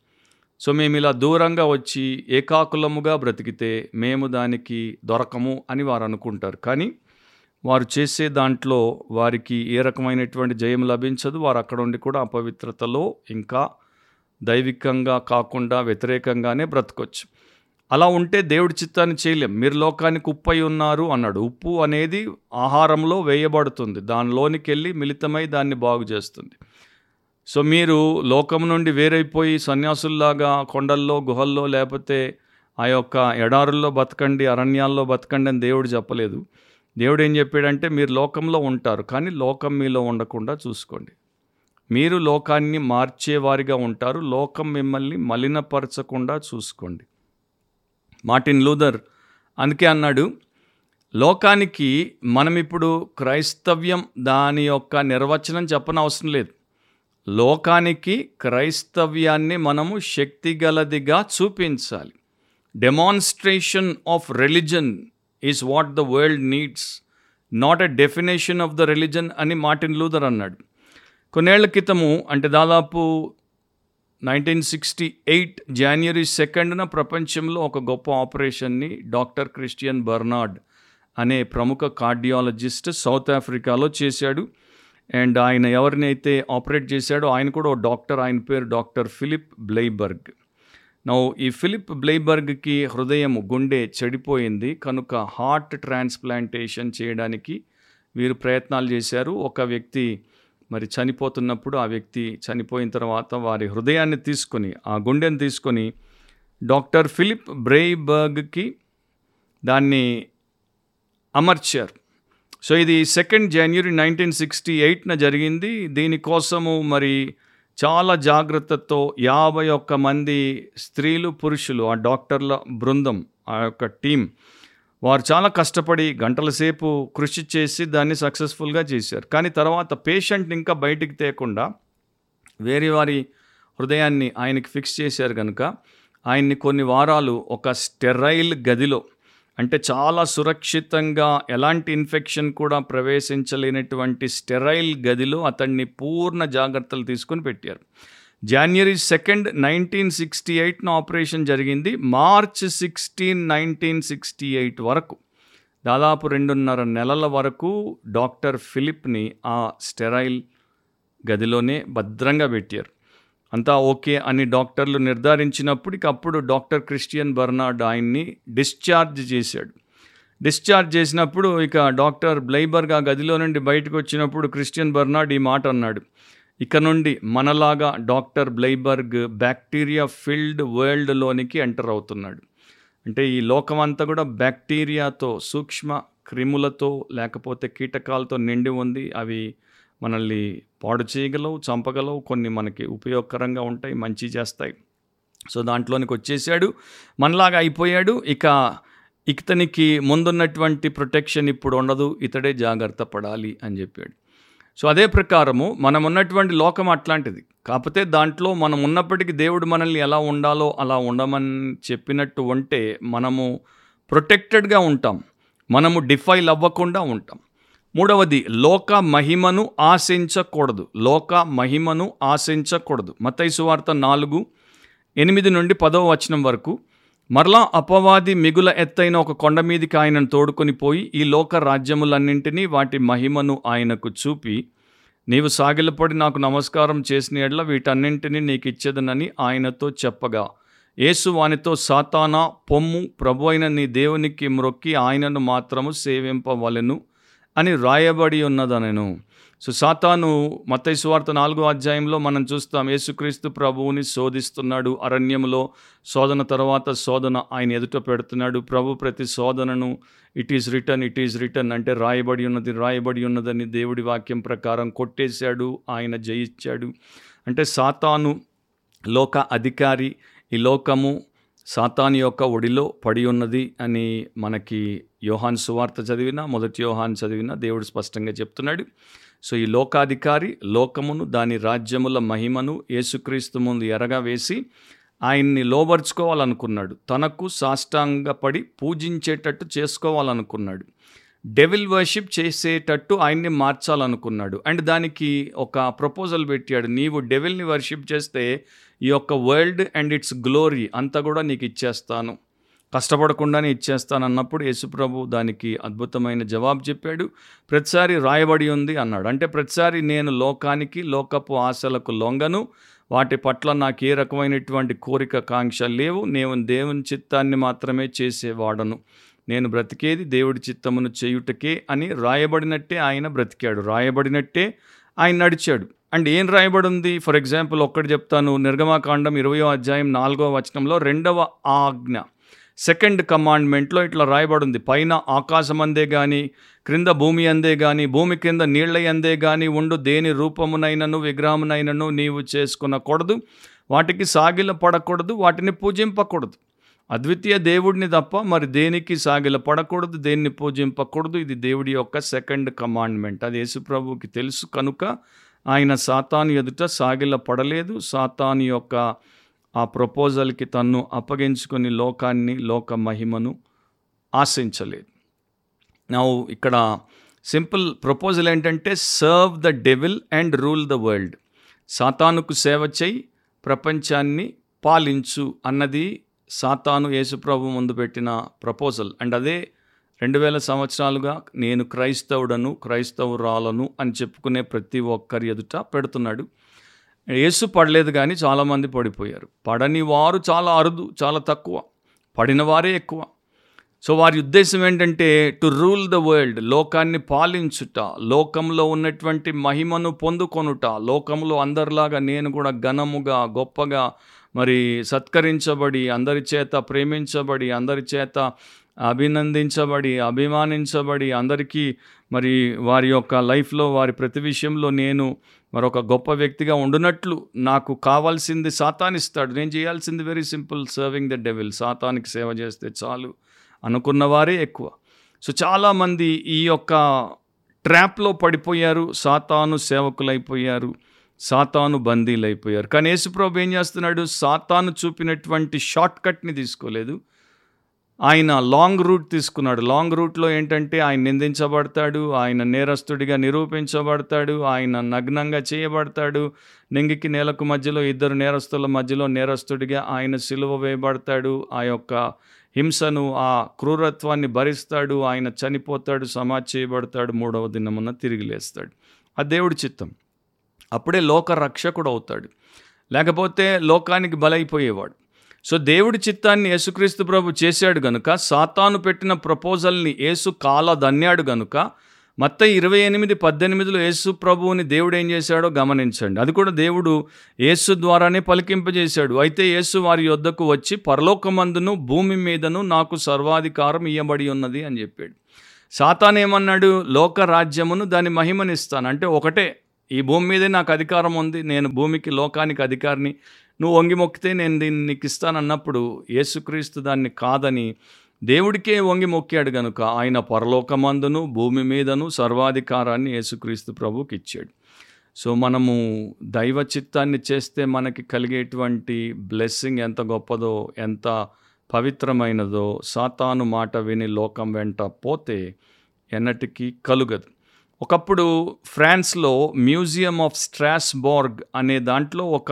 Speaker 1: సో మేము ఇలా దూరంగా వచ్చి ఏకాకులముగా బ్రతికితే మేము దానికి దొరకము అని వారు అనుకుంటారు. కానీ వారు చేసే దాంట్లో వారికి ఏ రకమైనటువంటి జయం లభించదు. వారు అక్కడ ఉండి కూడా అపవిత్రతలో ఇంకా దైవికంగా కాకుండా వ్యతిరేకంగానే బ్రతకొచ్చు. అలా ఉంటే దేవుడి చిత్తాన్ని చేయలేం. మీరు లోకానికి ఉప్పై ఉన్నారు అన్నాడు. ఉప్పు అనేది ఆహారంలో వేయబడుతుంది. దానిలోనికి వెళ్ళి మిళితమై దాన్ని బాగు చేస్తుంది. సో మీరు లోకం నుండి వేరైపోయి సన్యాసుల్లాగా కొండల్లో గుహల్లో లేకపోతే ఆ యొక్క ఎడారుల్లో బతకండి అరణ్యాల్లో బతకండి అని దేవుడు చెప్పలేదు. దేవుడు ఏం చెప్పాడంటే మీరు లోకంలో ఉంటారు కానీ లోకం మీలో ఉండకుండా చూసుకోండి. మీరు లోకాన్ని మార్చేవారిగా ఉంటారు. లోకం మిమ్మల్ని మలినపరచకుండా చూసుకోండి. Martin Luther. అందుకే అన్నాడు లోకానికి మనం ఇప్పుడు క్రైస్తవ్యం దాని యొక్క నిర్వచనం చెప్పనవసరం లేదు. లోకానికి క్రైస్తవ్యాన్ని మనము శక్తిగలదిగా చూపించాలి. Demonstration of religion is what the world needs not a definition of the religion అని మార్టిన్ లూథర్ అన్నాడు. కొన్నేళ్ళ క్రితము అంటే దాదాపు నైన్టీన్ సిక్స్టీ ఎయిట్ జనవరి సెకండ్న ప్రపంచంలో ఒక గొప్ప ఆపరేషన్ని డాక్టర్ క్రిస్టియన్ బర్నార్డ్ అనే ప్రముఖ కార్డియాలజిస్ట్ సౌత్ ఆఫ్రికాలో చేశాడు. అండ్ ఆయన ఎవరినైతే ఆపరేట్ చేశాడో ఆయన కూడా ఓ డాక్టర్. ఆయన పేరు డాక్టర్ ఫిలిప్ బ్లైబర్గ్ నౌ ఈ ఫిలిప్ బ్లైబర్గ్కి హృదయం గుండె చెడిపోయింది. కనుక హార్ట్ ట్రాన్స్ప్లాంటేషన్ చేయడానికి వీరు ప్రయత్నాలు చేశారు. ఒక వ్యక్తి మరి చనిపోతున్నప్పుడు ఆ వ్యక్తి చనిపోయిన తర్వాత వారి హృదయాన్ని తీసుకొని ఆ గుండెని తీసుకొని డాక్టర్ ఫిలిప్ బ్రేబర్గ్కి దాన్ని అమర్చారు. సో ఇది సెకండ్ జనవరి నైన్టీన్ సిక్స్టీ ఎయిట్న జరిగింది. దీనికోసము మరి చాలా జాగ్రత్తతో యాభై ఒక్క మంది స్త్రీలు పురుషులు ఆ డాక్టర్ల బృందం ఆ యొక్క టీం వారు చాలా కష్టపడి గంటల సేపు కృషి చేసి దాన్ని సక్సెస్ఫుల్గా చేశారు. కానీ తర్వాత పేషెంట్ ఇంకా బయటికి తేకుండా వేరే వారి హృదయాన్ని ఆయనకి ఫిక్స్ చేశారు కనుక ఆయన్ని కొన్ని వారాలు ఒక స్టెరైల్ గదిలో అంటే చాలా సురక్షితంగా ఎలాంటి ఇన్ఫెక్షన్ కూడా ప్రవేశించలేనటువంటి స్టెరైల్ గదిలో అతన్ని పూర్ణ జాగ్రత్తలు తీసుకొని పెట్టారు. జనవరి సెకండ్ నైన్టీన్ సిక్స్టీ ఎయిట్న ఆపరేషన్ జరిగింది. March sixteen nineteen sixty eight వరకు. దాదాపు రెండున్నర నెలల వరకు డాక్టర్ ఫిలిప్ని ఆ స్టెరైల్ గదిలోనే భద్రంగా పెట్టారు. అంతా ఓకే అని డాక్టర్లు నిర్ధారించినప్పటికప్పుడు డాక్టర్ క్రిస్టియన్ బర్నాడ్ ఆయన్ని డిశ్చార్జ్ చేశాడు. డిశ్చార్జ్ చేసినప్పుడు ఇక డాక్టర్ బ్లైబర్గ్ ఆ గదిలో నుండి బయటకు వచ్చినప్పుడు క్రిస్టియన్ బర్నాడ్ ఈ మాట అన్నాడు. ఇక నుండి మనలాగా డాక్టర్ బ్లైబర్గ్ బ్యాక్టీరియా ఫిల్డ్ వరల్డ్లోనికి ఎంటర్ అవుతున్నాడు. అంటే ఈ లోకం అంతా కూడా బ్యాక్టీరియాతో సూక్ష్మ క్రిములతో లేకపోతే కీటకాలతో నిండి ఉంది. అవి మనల్ని పాడు చేయగలవు చంపగలవు కొన్ని మనకి ఉపయోగకరంగా ఉంటాయి మంచి చేస్తాయి. సో దాంట్లోనికి వచ్చేసాడు మనలాగా అయిపోయాడు. ఇక ఇతనికి ముందున్నటువంటి ప్రొటెక్షన్ ఇప్పుడు ఉండదు ఇతడే జాగ్రత్త పడాలి అని చెప్పాడు. సో అదే ప్రకారము మనం ఉన్నటువంటి లోకం అట్లాంటిది. కాకపోతే దాంట్లో మనం ఉన్నప్పటికీ దేవుడు మనల్ని ఎలా ఉండాలో అలా ఉండమని చెప్పినట్టు ఉంటే మనము ప్రొటెక్టెడ్గా ఉంటాం. మనము డిఫైల్ అవ్వకుండా ఉంటాం. మూడవది లోక మహిమను ఆశించకూడదు. లోక మహిమను ఆశించకూడదు. మతైసు వార్త నాలుగు ఎనిమిది నుండి పదవ వచనం వరకు మరలా అపవాది మిగుల ఎత్తైన ఒక కొండ మీదికి ఆయనను తోడుకొని పోయి ఈ లోక రాజ్యములన్నింటినీ వాటి మహిమను ఆయనకు చూపి నీవు సాగిలపడి నాకు నమస్కారం చేసిన ఎడ్ల వీటన్నింటినీ నీకు ఇచ్చేదనని ఆయనతో చెప్పగా యేసు వానితో సాతానా పొమ్ము ప్రభు అయిన నీ దేవునికి మ్రొక్కి ఆయనను మాత్రము సేవింపవలెను అని రాయబడి ఉన్నదనెను. సో సాతాను మత్తయి సువార్త నాలుగో అధ్యాయంలో మనం చూస్తాం యేసుక్రీస్తు ప్రభువుని శోధిస్తున్నాడు అరణ్యంలో శోధన తర్వాత శోధన ఆయన ఎదుట పెడుతున్నాడు. ప్రభు ప్రతి శోధనను it is written it is written అంటే రాయబడి ఉన్నది రాయబడి ఉన్నదని దేవుడి వాక్యం ప్రకారం కొట్టేశాడు ఆయన జయించాడు. అంటే సాతాను లోక అధికారి ఈ లోకము సాతాన్ యొక్క ఒడిలో పడి ఉన్నది అని మనకి యోహాన్ సువార్త చదివినా మొదటి యోహాన్ చదివినా దేవుడు స్పష్టంగా చెప్తున్నాడు. సో ఈ లోకాధికారి లోకమును దాని రాజ్యముల మహిమను యేసుక్రీస్తు ముందు ఎరగా వేసి ఆయన్ని లోబర్చుకోవాలనుకున్నాడు. తనకు సాష్టాంగపడి పూజించేటట్టు చేసుకోవాలనుకున్నాడు. డెవిల్ వర్షిప్ చేసేటట్టు ఆయన్ని మార్చాలనుకున్నాడు. అండ్ దానికి ఒక ప్రపోజల్ పెట్టాడు. నీవు డెవిల్ని వర్షిప్ చేస్తే ఈ యొక్క వరల్డ్ అండ్ ఇట్స్ గ్లోరీ అంతా కూడా నీకు ఇచ్చేస్తాను. కష్టపడకుండానే ఇచ్చేస్తాను అన్నప్పుడు యేసుప్రభు దానికి అద్భుతమైన జవాబు చెప్పాడు. ప్రతిసారి రాయబడి ఉంది అన్నాడు. అంటే ప్రతిసారి నేను లోకానికి లోకపు ఆశలకు లొంగను. వాటి పట్ల నాకు ఏ రకమైనటువంటి కోరిక కాంక్ష లేవు. నేను దేవుని చిత్తాన్ని మాత్రమే చేసేవాడను. నేను బ్రతికేది దేవుడి చిత్తమును చేయుటకే అని రాయబడినట్టే ఆయన బ్రతికాడు. రాయబడినట్టే ఆయన నడిచాడు. అండ్ ఏం రాయబడి ఉంది ఫర్ ఎగ్జాంపుల్ ఒక్కటి చెప్తాను. నిర్గమాకాండం ఇరవయో అధ్యాయం నాలుగో వచనంలో రెండవ ఆజ్ఞ. సెకండ్ కమాండ్మెంట్లో ఇట్లా రాయబడి ఉంది పైన ఆకాశం అందే కానీ క్రింద భూమి అందే కానీ భూమి కింద నీళ్ళ అందే కానీ ఉండు దేని రూపమునైనను విగ్రహమునైనను నీవు చేసుకునకూడదు. వాటికి సాగిల పడకూడదు వాటిని పూజింపకూడదు. అద్వితీయ దేవుడిని తప్ప మరి దేనికి సాగిల పడకూడదు దేన్ని పూజింపకూడదు? ఇది దేవుడి యొక్క సెకండ్ కమాండ్మెంట్. అది యేసుప్రభుకి తెలుసు కనుక ఆయన సాతాను ఎదుట సాగిల పడలేదు. సాతాను యొక్క ఆ ప్రపోజల్కి తన్ను అప్పగించుకొని లోకాన్ని లోక మహిమను ఆశించలేదు. నా ఇక్కడ సింపుల్ ప్రపోజల్ ఏంటంటే serve the devil and rule the world. సాతానుకు సేవ చేయి ప్రపంచాన్ని పాలించు అన్నది సాతాను యేసుప్రభు ముందు పెట్టిన ప్రపోజల్. అండ్ అదే రెండు వేల సంవత్సరాలుగా నేను క్రైస్తవుడను క్రైస్తవురాలను అని చెప్పుకునే ప్రతి ఒక్కరి ఎదుట పెడుతున్నాడు. యేసు పడలేదు కానీ చాలామంది పడిపోయారు. పడని వారు చాలా అరుదు చాలా తక్కువ. పడిన వారే ఎక్కువ. సో వారి ఉద్దేశం ఏంటంటే టు రూల్ ద వరల్డ్ లోకాన్ని పాలించుట లోకంలో ఉన్నటువంటి మహిమను పొందుకొనుట లోకంలో అందరిలాగా నేను కూడా ఘనముగా గొప్పగా మరి సత్కరించబడి అందరి చేత ప్రేమించబడి అందరి చేత అభినందించబడి అభిమానించబడి అందరికీ మరి వారి యొక్క లైఫ్లో వారి ప్రతి విషయంలో నేను మరొక గొప్ప వ్యక్తిగా ఉండునట్లు నాకు కావాల్సింది సాతానిస్తాడు. నేను చేయాల్సింది very simple serving the devil సాతానికి సేవ చేస్తే చాలు అనుకున్నవారే ఎక్కువ. సో చాలామంది ఈ యొక్క ట్రాప్లో పడిపోయారు సాతాను సేవకులైపోయారు సాతాను బందీలైపోయారు. కానీ యేసుప్రభు ఏం చేస్తున్నాడు? సాతాను చూపినటువంటి షార్ట్ కట్ని తీసుకోలేదు. ఆయన లాంగ్ రూట్ తీసుకున్నాడు. లాంగ్ రూట్లో ఏంటంటే ఆయన నిందించబడతాడు ఆయన నేరస్తుడిగా నిరూపించబడతాడు ఆయన నగ్నంగా చేయబడతాడు. నింగికి నేలకు మధ్యలో ఇద్దరు నేరస్తుల మధ్యలో నేరస్తుడిగా ఆయన సిలువ వేయబడతాడు. ఆ యొక్క హింసను ఆ క్రూరత్వాన్ని భరిస్తాడు. ఆయన చనిపోతాడు సమాజ్ చేయబడతాడు మూడవ దినమున తిరిగి లేస్తాడు. ఆ దేవుడి చిత్తం. అప్పుడే లోక రక్షకుడు అవుతాడు. లేకపోతే లోకానికి బలైపోయేవాడు. సో దేవుడి చిత్తాన్ని యేసుక్రీస్తు ప్రభు చేశాడు గనుక సాతాను పెట్టిన ప్రపోజల్ని యేసు కాలదన్నాడు గనుక మత్త ఇరవై ఎనిమిది పద్దెనిమిదిలో యేసు ప్రభువుని దేవుడు ఏం చేశాడో గమనించండి. అది కూడా దేవుడు యేసు ద్వారానే పలికింపజేశాడు. అయితే యేసు వారి యొద్దకు వచ్చి పరలోకమందును భూమి మీదను నాకు సర్వాధికారం ఇయ్యబడి ఉన్నది అని చెప్పాడు. సాతాన్ ఏమన్నాడు? లోక రాజ్యమును దాని మహిమనిస్తాను. అంటే ఒకటే ఈ భూమి మీదే నాకు అధికారం ఉంది నేను భూమికి లోకానికి అధికారిని నువ్వు వంగి మొక్కితే నేను దీన్ని నీకు ఇస్తానన్నప్పుడు యేసుక్రీస్తు దాన్ని కాదని దేవుడికే వంగి మొక్కాడు గనుక ఆయన పరలోకమందును భూమి మీదను సర్వాధికారాన్ని యేసుక్రీస్తు ప్రభుకి ఇచ్చాడు. సో మనము దైవ చిత్తాన్ని చేస్తే మనకి కలిగేటువంటి బ్లెస్సింగ్ ఎంత గొప్పదో ఎంత పవిత్రమైనదో సాతాను మాట విని లోకం వెంట పోతే ఎన్నటికీ కలుగదు. ఒకప్పుడు ఫ్రాన్స్లో మ్యూజియం ఆఫ్ స్ట్రాస్బోర్గ్ అనే దాంట్లో ఒక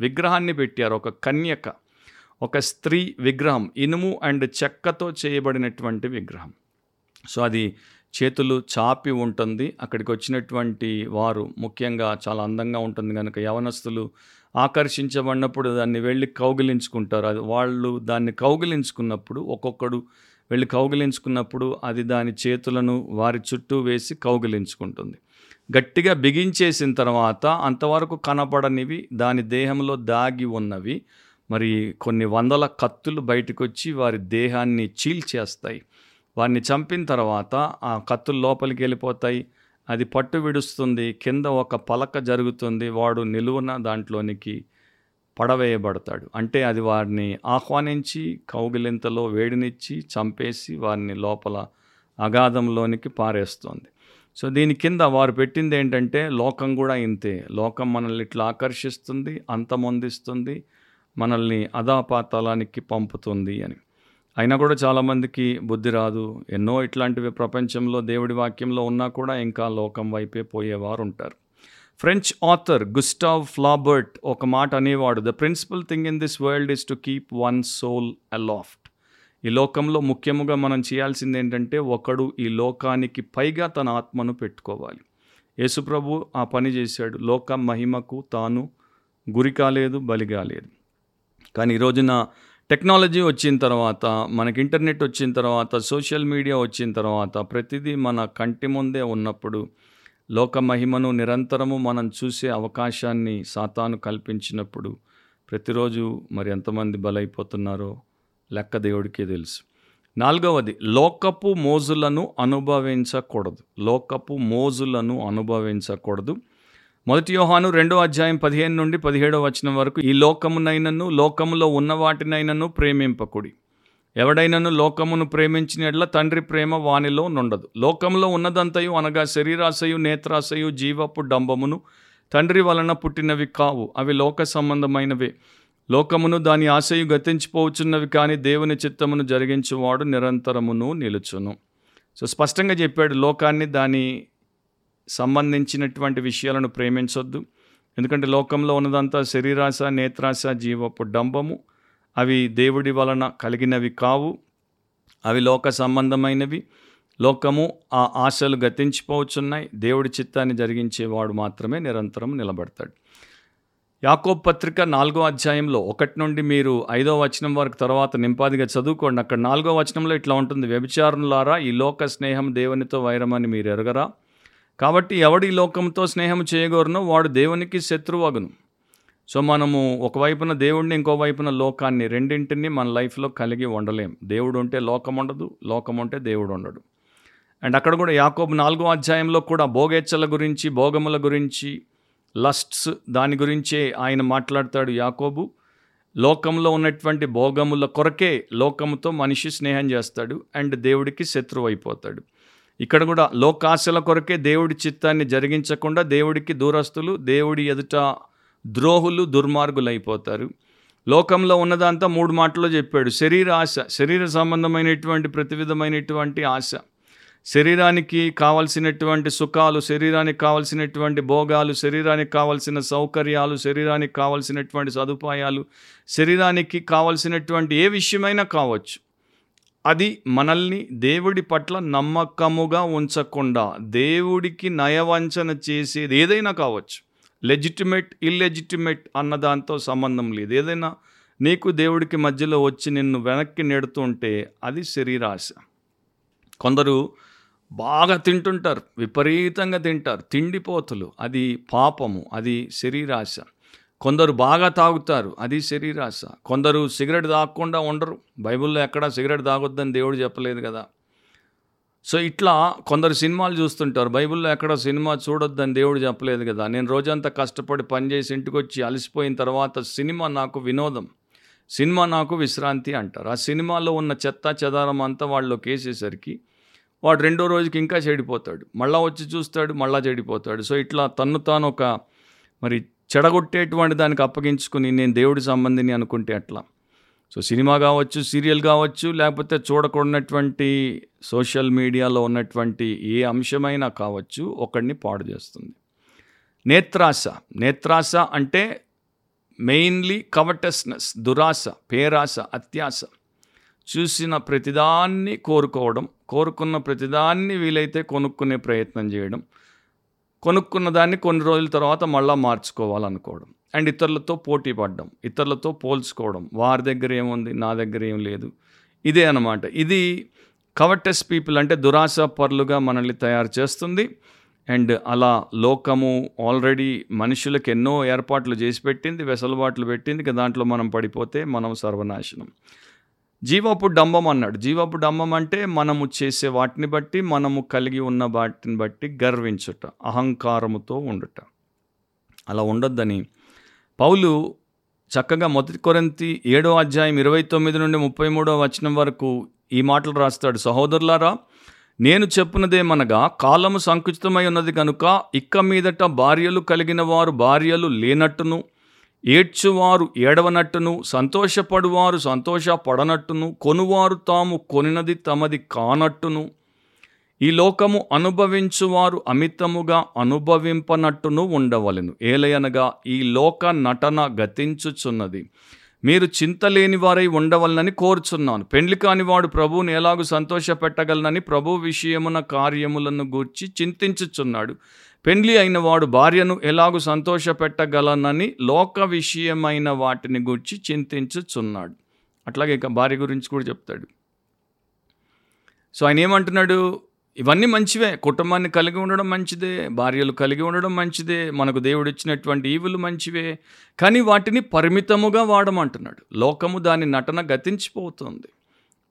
Speaker 1: విగ్రహాన్ని పెట్టారు ఒక కన్యక. ఒక స్త్రీ విగ్రహం ఇనుము అండ్ చెక్కతో చేయబడినటువంటి విగ్రహం. సో అది చేతులు చాపి ఉంటుంది. అక్కడికి వచ్చినటువంటి వారు ముఖ్యంగా చాలా అందంగా ఉంటుంది కనుక యవనస్తులు ఆకర్షించబడినప్పుడు దాన్ని వెళ్ళి కౌగిలించుకుంటారు. అది వాళ్ళు దాన్ని కౌగిలించుకున్నప్పుడు ఒక్కొక్కడు వెళ్ళి కౌగిలించుకున్నప్పుడు అది దాని చేతులను వారి చుట్టూ వేసి కౌగిలించుకుంటుంది. గట్టిగా బిగించేసిన తర్వాత అంతవరకు కనపడనివి దాని దేహంలో దాగి ఉన్నవి. మరి కొన్ని వందల కత్తులు బయటకు వచ్చి వారి దేహాన్ని చీల్చేస్తాయి వారిని చంపిన తర్వాత ఆ కత్తులు లోపలికి వెళ్ళిపోతాయి. అది పట్టు విడుస్తుంది కింద ఒక పలక జరుగుతుంది. వాడు నిలువున దాంట్లోనికి పడవేయబడతాడు. అంటే అది వారిని ఆహ్వానించి కౌగిలింతలో వేడినిచ్చి చంపేసి వారిని లోపల అగాధంలోనికి పారేస్తుంది. సో దీని కింద వారు పెట్టింది ఏంటంటే లోకం కూడా ఇంతే. లోకం మనల్ని ఇట్లా ఆకర్షిస్తుంది అంతమొందిస్తుంది మనల్ని అధాపాతాళానికి పంపుతుంది అని. అయినా కూడా చాలామందికి బుద్ధి రాదు. ఎన్నో ఇట్లాంటివి ప్రపంచంలో దేవుడి వాక్యంలో ఉన్నా కూడా ఇంకా లోకం వైపే పోయేవారు ఉంటారు ఫ్రెంచ్ ఆథర్ గుస్టావ్ ఫ్లాబర్ట్ ఒక మాట అనేవాడు the principal thing in this world is to keep one soul aloft ఈ లోకంలో ముఖ్యముగా మనం చేయాల్సింది ఏంటంటే ఒకడు ఈ లోకానికి పైగా తన ఆత్మను పెట్టుకోవాలి. యేసుప్రభు ఆ పని చేశాడు. లోక మహిమకు తాను గురి కాలేదు బలి కాలేదు. కానీ ఈ రోజున టెక్నాలజీ వచ్చిన తర్వాత మనకి ఇంటర్నెట్ వచ్చిన తర్వాత సోషల్ మీడియా వచ్చిన తర్వాత ప్రతిదీ మన కంటి ముందే ఉన్నప్పుడు లోక మహిమను నిరంతరము మనం చూసే అవకాశాన్ని సాతాను కల్పించినప్పుడు ప్రతిరోజు మరి ఎంతమంది బలైపోతున్నారో లెక్క దేవుడికే తెలుసు. నాలుగవది లోకపు మోజులను అనుభవించకూడదు. లోకపు మోజులను అనుభవించకూడదు. మొదటి యోహాను రెండో అధ్యాయం పదిహేను నుండి పదిహేడో వచనం వరకు ఈ లోకమునైనను లోకములో ఉన్న వాటినైనను ప్రేమింపకుడి. ఎవడైనను లోకమును ప్రేమించిన ఎడ్ల తండ్రి ప్రేమ వానిలో నుండదు. లోకంలో ఉన్నదంతయు అనగా శరీరాశయు నేత్రాశయు జీవపు డంబమును తండ్రి వలన పుట్టినవి కావు. అవి లోక సంబంధమైనవే. లోకమును దాని ఆశయు గతించిపోవచ్చున్నవి కానీ దేవుని చిత్తమును జరిగించువాడు నిరంతరమును నిలుచును. సో స్పష్టంగా చెప్పాడు లోకాన్ని దాని సంబంధించినటువంటి విషయాలను ప్రేమించొద్దు. ఎందుకంటే లోకంలో ఉన్నదంతా శరీరాశ నేత్రాశ జీవపు డంబము. అవి దేవుడి వలన కలిగినవి కావు. అవి లోక సంబంధమైనవి. లోకము ఆ ఆశలు గతించిపోవచ్చున్నాయి. దేవుడి చిత్తాన్ని జరిగించేవాడు మాత్రమే నిరంతరం నిలబడతాడు. యాకోబ్ పత్రిక నాలుగో అధ్యాయంలో ఒకటి నుండి మీరు ఐదో వచనం వరకు తర్వాత నింపాదిగా చదువుకోండి. అక్కడ నాలుగో వచనంలో ఇట్లా ఉంటుంది. వ్యభిచారులారా ఈ లోక స్నేహం దేవునితో వైరమని మీరు ఎరగరా? కాబట్టి ఎవడి లోకంతో స్నేహం చేయగోరునో వాడు దేవునికి శత్రువగును సో మనము ఒకవైపున దేవుడిని ఇంకోవైపున లోకాన్ని రెండింటిని మన లైఫ్లో కలిగి ఉండలేం. దేవుడు ఉంటే లోకం ఉండదు లోకం ఉంటే దేవుడు ఉండడు అండ్ అక్కడ కూడా యాకోబు నాలుగో అధ్యాయంలో కూడా భోగేచ్చల గురించి భోగముల గురించి లస్ట్స్ దాని గురించే ఆయన మాట్లాడతాడు యాకోబు. లోకంలో ఉన్నటువంటి భోగముల కొరకే లోకముతో మనిషి స్నేహం చేస్తాడు అండ్ దేవుడికి శత్రువు అయిపోతాడు ఇక్కడ కూడా లోకాశల కొరకే దేవుడి చిత్తాన్ని జరిగించకుండా దేవుడికి దూరస్తులు దేవుడి ఎదుట ద్రోహులు దుర్మార్గులు అయిపోతారు లోకంలో ఉన్నదంతా మూడు మాటల్లో చెప్పాడు. శరీర ఆశ శరీర సంబంధమైనటువంటి ప్రతి విధమైనటువంటి ఆశ. శరీరానికి కావలసినటువంటి సుఖాలు శరీరానికి కావలసినటువంటి భోగాలు శరీరానికి కావలసిన సౌకర్యాలు శరీరానికి కావలసినటువంటి సదుపాయాలు శరీరానికి కావలసినటువంటి ఏ విషయమైనా కావచ్చు. అది మనల్ని దేవుడి పట్ల నమ్మకముగా ఉంచకుండా దేవుడికి నయవంచన చేసేది ఏదైనా కావచ్చు. లెజిటిమేట్ ఇల్లెజిటిమేట్ అన్న దాంతో సంబంధం లేదు. ఏదైనా నీకు దేవుడికి మధ్యలో వచ్చి నిన్ను వెనక్కి నెడుతుంటే అది శరీరాశ. కొందరు బాగా తింటుంటారు విపరీతంగా తింటారు తిండిపోతులు అది పాపము అది శరీరాశ. కొందరు బాగా తాగుతారు అది శరీరాశ. కొందరు సిగరెట్ తాగకుండా ఉండరు. బైబిల్లో ఎక్కడా సిగరెట్ తాగొద్దని దేవుడు చెప్పలేదు కదా. సో ఇట్లా కొందరు సినిమాలు చూస్తుంటారు. బైబిల్లో ఎక్కడ సినిమా చూడొద్దని దేవుడు చెప్పలేదు కదా. నేను రోజంతా కష్టపడి పనిచేసి ఇంటికి వచ్చి అలసిపోయిన తర్వాత సినిమా నాకు వినోదం. సినిమా నాకు విశ్రాంతి అంటారు. ఆ సినిమాలో ఉన్న చెత్త చెదారం అంతా వాళ్ళలోకి వేసేసరికి వాడు రెండో రోజుకి ఇంకా చెడిపోతాడు. మళ్ళా వచ్చి చూస్తాడు మళ్ళా చెడిపోతాడు. సో ఇట్లా తన్ను తాను ఒక మరి చెడగొట్టేటువంటి దానికి అప్పగించుకుని నేను దేవుడి సంబంధిని అనుకుంటే అట్లా సో సినిమా కావచ్చు సీరియల్ కావచ్చు లేకపోతే చూడకూడనటువంటి సోషల్ మీడియాలో ఉన్నటువంటి ఏ అంశమైనా కావచ్చు ఒకడిని పాడు చేస్తుంది. నేత్రాశ. నేత్రాశ అంటే మెయిన్లీ కవటస్నెస్ దురాశ పేరాశ అత్యాశ. చూసిన ప్రతిదాన్ని కోరుకోవడం కోరుకున్న ప్రతిదాన్ని వీలైతే కొనుక్కునే ప్రయత్నం చేయడం కొనుక్కున్న దాన్ని కొన్ని రోజుల తర్వాత మళ్ళీ మార్చుకోవాలనుకోవడం. అండ్ ఇతరులతో పోటీ పడడం ఇతరులతో పోల్చుకోవడం వారి దగ్గర ఏముంది నా దగ్గర ఏం లేదు. ఇదే అనమాట ఇది కవర్టెస్ పీపుల్ అంటే దురాశ పరులుగా మనల్ని తయారు చేస్తుంది. అండ్ అలా లోకము ఆల్రెడీ మనుషులకు ఎన్నో ఏర్పాట్లు చేసి పెట్టింది వెసలుబాట్లు పెట్టింది ఇక దాంట్లో మనం పడిపోతే మనం సర్వనాశనం. జీవపు డంబం అన్నాడు. జీవపు డంబం అంటే మనము చేసే వాటిని బట్టి మనము కలిగి ఉన్న వాటిని బట్టి గర్వించుట అహంకారముతో ఉండుట. అలా ఉండొద్దని పౌలు చక్కగా మొదటి కొరంతి ఏడో అధ్యాయం ఇరవై తొమ్మిది నుండి ముప్పై మూడో వచనం వరకు ఈ మాటలు రాస్తాడు. సహోదరులారా నేను చెప్పినదేమనగా కాలము సంకుచితమై ఉన్నది కనుక ఇక్క మీదట భార్యలు కలిగిన వారు భార్యలు లేనట్టును ఏడ్చువారు ఏడవనట్టును సంతోషపడువారు సంతోషపడనట్టును కొనువారు తాము కొనినది తమది కానట్టును ఈ లోకము అనుభవించువారు అమితముగా అనుభవింపనట్టును ఉండవలెను. ఏలయనగా ఈ లోక నటన గతించుచున్నది. మీరు చింతలేని వారై ఉండవలనని కోరుచున్నాను. పెండ్లి కానివాడు ప్రభువుని ఎలాగూ సంతోషపెట్టగలనని ప్రభు విషయమున కార్యములను గూర్చి చింతించుచున్నాడు. పెండ్లి అయిన వాడు భార్యను ఎలాగూ సంతోషపెట్టగలనని లోక విషయమైన వాటిని గూర్చి చింతించుచున్నాడు. అట్లాగే ఇక భార్య గురించి కూడా చెప్తాడు. సో ఆయన ఏమంటున్నాడు ఇవన్నీ మంచివే. కుటుంబాన్ని కలిగి ఉండడం మంచిదే. భార్యలు కలిగి ఉండడం మంచిదే. మనకు దేవుడు ఇచ్చినటువంటి ఈవులు మంచివే. కానీ వాటిని పరిమితముగా వాడమంటున్నాడు. లోకము దాని నటన గతించిపోతుంది.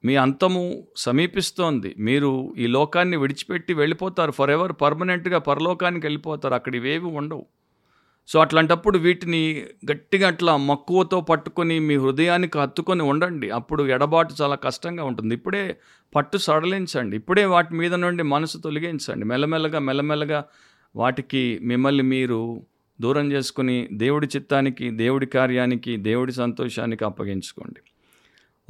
Speaker 1: మీ అంతము సమీపిస్తోంది. మీరు ఈ లోకాన్ని విడిచిపెట్టి వెళ్ళిపోతారు. ఫర్ ఎవర్ పర్మనెంట్గా పరలోకానికి వెళ్ళిపోతారు. అక్కడ ఇవేవి ఉండవు. సో అట్లాంటప్పుడు వీటిని గట్టిగా అట్లా మక్కువతో పట్టుకొని మీ హృదయానికి హత్తుకొని ఉండండి. అప్పుడు ఎడబాటు చాలా కష్టంగా ఉంటుంది. ఇప్పుడే పట్టు సడలించండి. ఇప్పుడే వాటి మీద నుండి మనసు తొలగించండి. మెల్లమెల్లగా మెల్లమెల్లగా వాటికి మిమ్మల్ని మీరు దూరం చేసుకుని దేవుడి చిత్తానికి దేవుడి కార్యానికి దేవుడి సంతోషానికి అప్పగించుకోండి.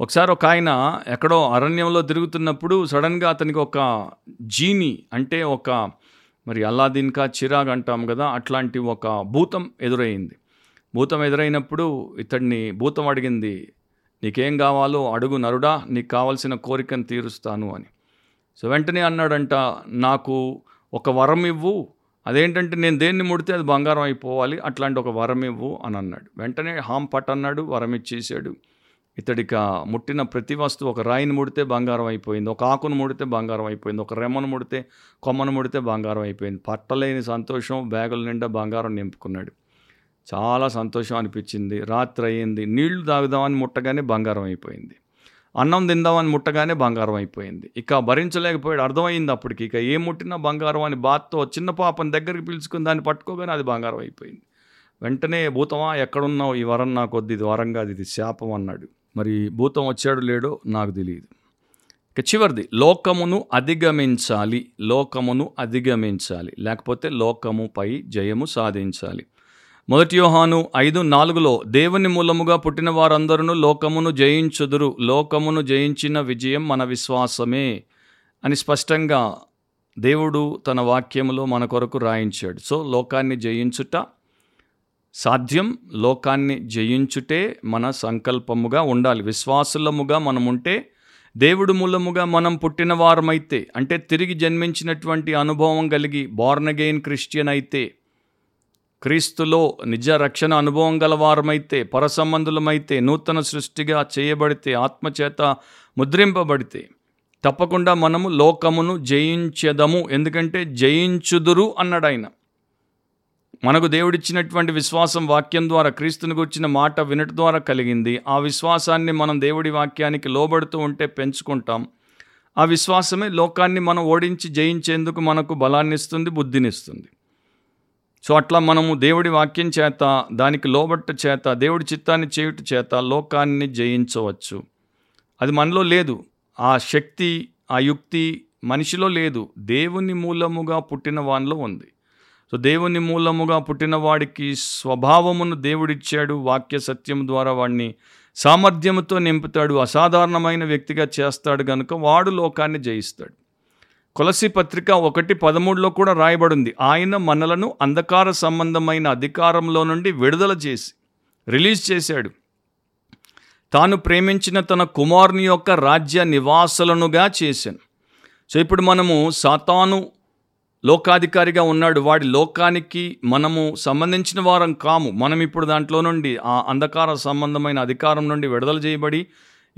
Speaker 1: ఒకసారి ఒక ఆయన ఎక్కడో అరణ్యంలో తిరుగుతున్నప్పుడు సడన్గా అతనికి ఒక జీని అంటే ఒక మరి అల్లాదిన్కా చిరాగ్ అంటాం కదా అట్లాంటి ఒక భూతం ఎదురైంది. భూతం ఎదురైనప్పుడు ఇతడిని భూతం అడిగింది నీకేం కావాలో అడుగు నరుడా నీకు కావలసిన కోరికను తీరుస్తాను అని. సో వెంటనే అన్నాడంట నాకు ఒక వరం ఇవ్వు. అదేంటంటే నేను దేన్ని ముడితే అది బంగారం అయిపోవాలి అట్లాంటి ఒక వరం ఇవ్వు అని అన్నాడు. వెంటనే హామ్ పట్ అన్నాడు వరం ఇచ్చేసాడు. ఇతడిక ముట్టిన ప్రతి వస్తువు ఒక రాయిని ముడితే బంగారం అయిపోయింది ఒక ఆకును ముడితే బంగారం అయిపోయింది ఒక రెమ్మను ముడితే కొమ్మను ముడితే బంగారం అయిపోయింది. పట్టలేని సంతోషం బ్యాగుల నిండా బంగారం నింపుకున్నాడు. చాలా సంతోషం అనిపించింది. రాత్రి అయ్యింది నీళ్ళు తాగుదామని ముట్టగానే బంగారం అయిపోయింది. అన్నం తిందామని ముట్టగానే బంగారం అయిపోయింది. ఇక భరించలేకపోయాడు. అర్థమైంది అప్పటికి. ఇక ఏ ముట్టినా బంగారం అని బాత్తో చిన్న పాపని దగ్గరికి పిలుచుకుని దాన్ని పట్టుకోగానే అది బంగారం అయిపోయింది. వెంటనే భూతమా ఎక్కడున్నావు? ఈ వరం నా కొద్ది ఇది వరం కాదు. ఇది శాపం అన్నాడు. మరి భూతం వచ్చాడు లేడో నాకు తెలియదు. ఇక చివరిది. లోకమును అధిగమించాలి. లోకమును అధిగమించాలి. లేకపోతే లోకముపై జయము సాధించాలి. మొదటి యోహాను ఐదు నాలుగులో దేవుని మూలముగా పుట్టిన వారందరూ లోకమును జయించుదురు. లోకమును జయించిన విజయం మన విశ్వాసమే అని స్పష్టంగా దేవుడు తన వాక్యములో మన కొరకు రాయించాడు. సో లోకాన్ని జయించుట సాధ్యం. లోకాన్ని జయించుటే మన సంకల్పముగా ఉండాలి. విశ్వాసులముగా మనముంటే దేవుడు మూలముగా మనం పుట్టిన వారమైతే అంటే తిరిగి జన్మించినటువంటి అనుభవం కలిగి బార్న్ అగెయిన్ క్రిస్టియన్ అయితే క్రీస్తులో నిజ రక్షణ అనుభవం గలవారమైతే పరసంబంధులమైతే నూతన సృష్టిగా చేయబడితే ఆత్మచేత ముద్రింపబడితే తప్పకుండా మనము లోకమును జయించదము. ఎందుకంటే జయించుదురు అన్నాడు ఆయన మనకు దేవుడిచ్చినటువంటి విశ్వాసం వాక్యం ద్వారా క్రీస్తుని గురించిన మాట వినట ద్వారా కలిగింది. ఆ విశ్వాసాన్ని మనం దేవుడి వాక్యానికి లోబడుతూ ఉంటే పెంచుకుంటాం. ఆ విశ్వాసమే లోకాన్ని మనం ఓడించి జయించేందుకు మనకు బలాన్ని ఇస్తుంది బుద్ధినిస్తుంది. సో అట్లా మనము దేవుడి వాక్యం చేత దానికి లోబట్ట చేత దేవుడి చిత్తాన్ని చేయుట చేత లోకాన్ని జయించవచ్చు. అది మనలో లేదు. ఆ శక్తి ఆ యుక్తి మనిషిలో లేదు. దేవుని మూలముగా పుట్టిన వానిలో ఉంది. సో దేవుని మూలముగా పుట్టిన వాడికి స్వభావమును దేవుడిచ్చాడు. వాక్య సత్యం ద్వారా వాడిని సామర్థ్యముతో నింపుతాడు. అసాధారణమైన వ్యక్తిగా చేస్తాడు కనుక వాడు లోకాన్ని జయిస్తాడు. కొలసి పత్రిక ఒకటి పదమూడులో కూడా రాయబడింది. ఆయన మనలను అంధకార సంబంధమైన అధికారంలో నుండి విడుదల చేసి రిలీజ్ చేశాడు. తాను ప్రేమించిన తన కుమారుని యొక్క రాజ్య నివాసులనుగా చేశాను. సో ఇప్పుడు మనము సాతాను లోకాధికారిగా ఉన్నాడు. వాడి లోకానికి మనము సంబంధించిన వారం కాము. మనం ఇప్పుడు దాంట్లో నుండి ఆ అంధకార సంబంధమైన అధికారం నుండి విడుదల చేయబడి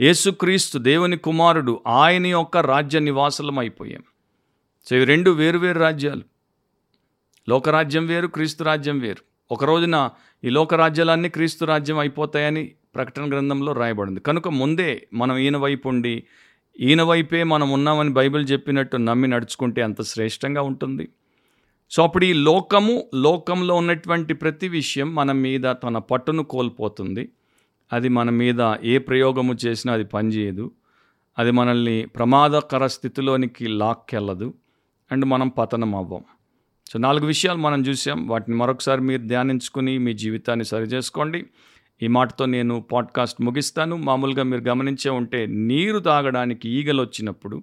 Speaker 1: యేసుక్రీస్తు దేవుని కుమారుడు ఆయన యొక్క రాజ్య నివాసులం అయిపోయాం సో ఇవి రెండు వేరు వేరు రాజ్యాలు. లోకరాజ్యం వేరు క్రీస్తు రాజ్యం వేరు. ఒక రోజున ఈ లోకరాజ్యాలన్నీ క్రీస్తు రాజ్యం అయిపోతాయని ప్రకటన గ్రంథంలో రాయబడింది. కనుక ముందే మనం ఈయన వైపు ఉండి ఈయన వైపే మనం ఉన్నామని బైబిల్ చెప్పినట్టు నమ్మి నడుచుకుంటే అంత శ్రేష్టంగా ఉంటుంది. సో అప్పుడు ఈ లోకము లోకంలో ఉన్నటువంటి ప్రతి విషయం మన మీద తన పట్టును కోల్పోతుంది. అది మన మీద ఏ ప్రయోగము చేసినా అది పనిచేయదు. అది మనల్ని ప్రమాదకర స్థితిలోనికి లాక్కెళ్ళదు. అండ్ మనం పతనం అవ్వం. సో నాలుగు విషయాలు మనం చూసాం. వాటిని మరొకసారి మీరు ధ్యానించుకుని మీ జీవితాన్ని సరిచేసుకోండి. ఈ మాటతో నేను పాడ్కాస్ట్ ముగిస్తాను. మామూలుగా మీరు గమనించే ఉంటే నీరు తాగడానికి ఈగలు వచ్చినప్పుడు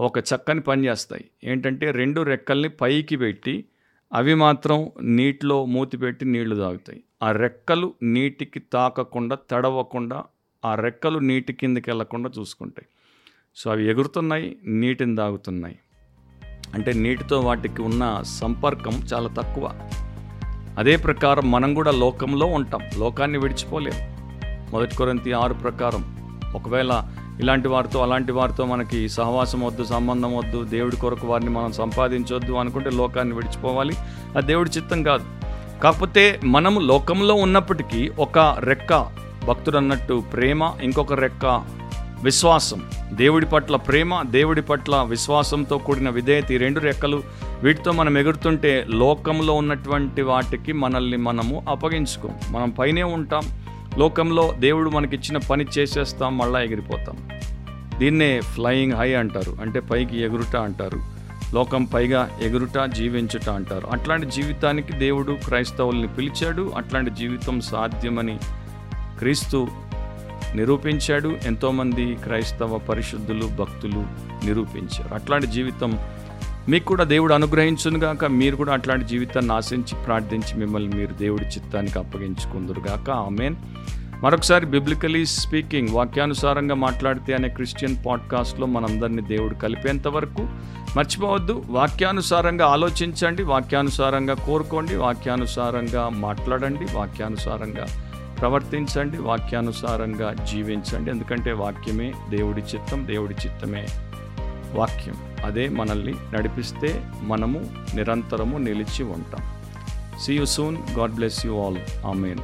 Speaker 1: ఒక చక్కని పని చేస్తాయి. ఏంటంటే రెండు రెక్కల్ని పైకి పెట్టి అవి మాత్రం నీటిలో మూతి పెట్టి నీళ్ళు తాగుతాయి. ఆ రెక్కలు నీటికి తాకకుండా తడవకుండా ఆ రెక్కలు నీటి కిందకి వెళ్ళకుండా చూసుకుంటాయి. సో అవి ఎగురుతున్నాయి నీటిని తాగుతున్నాయి. అంటే నీటితో వాటికి ఉన్న సంపర్కం చాలా తక్కువ. అదే ప్రకారం మనం కూడా లోకంలో ఉంటాం. లోకాన్ని విడిచిపోలేం. మొదటి కొరంతి ఆరు ప్రకారం. ఒకవేళ ఇలాంటి వారితో అలాంటి వారితో మనకి సహవాసం వద్దు సంబంధం వద్దు దేవుడి కొరకు వారిని మనం సంపాదించవద్దు అనుకుంటే లోకాన్ని విడిచిపోవాలి. అది దేవుడి చిత్తం కాదు. కాకపోతే మనము లోకంలో ఉన్నప్పటికీ ఒక రెక్క భక్తుడు అన్నట్టు ప్రేమ ఇంకొక రెక్క విశ్వాసం. దేవుడి పట్ల ప్రేమ దేవుడి పట్ల విశ్వాసంతో కూడిన విధేయత ఈ రెండు రెక్కలు. వీటితో మనం ఎగురుతుంటే లోకంలో ఉన్నటువంటి వాటికి మనల్ని మనము అప్పగించుకోం. మనం పైనే ఉంటాం. లోకంలో దేవుడు మనకిచ్చిన పని చేసేస్తాం మళ్ళా ఎగిరిపోతాం. దీన్నే ఫ్లయింగ్ హై అంటారు. అంటే పైకి ఎగురుట అంటారు. లోకం పైగా ఎగురుట జీవించుట అంటారు. అట్లాంటి జీవితానికి దేవుడు క్రైస్తవుల్ని పిలిచాడు. అట్లాంటి జీవితం సాధ్యమని క్రీస్తు నిరూపించాడు. ఎంతోమంది క్రైస్తవ పరిశుద్ధులు భక్తులు నిరూపించారు. అట్లాంటి జీవితం మీకు కూడా దేవుడు అనుగ్రహించునుగాక మీరు కూడా అట్లాంటి జీవితాన్ని ఆశించి ప్రార్థించి మిమ్మల్ని మీరు దేవుడి చిత్తానికి అప్పగించుకుందరుగాక ఆమెన్. మరొకసారి బిబ్లికలీ స్పీకింగ్ వాక్యానుసారంగా మాట్లాడితే అనే క్రిస్టియన్ పాడ్కాస్ట్లో మనందరినీ దేవుడు కలిపేంత వరకు మర్చిపోవద్దు. వాక్యానుసారంగా ఆలోచించండి వాక్యానుసారంగా కోరుకోండి వాక్యానుసారంగా మాట్లాడండి వాక్యానుసారంగా ప్రవర్తించండి వాక్యానుసారంగా జీవించండి. ఎందుకంటే వాక్యమే దేవుడి చిత్తం దేవుడి చిత్తమే వాక్యం. అదే మనల్ని నడిపిస్తే మనము నిరంతరము నిలిచి ఉంటాం. See you soon God bless you all amen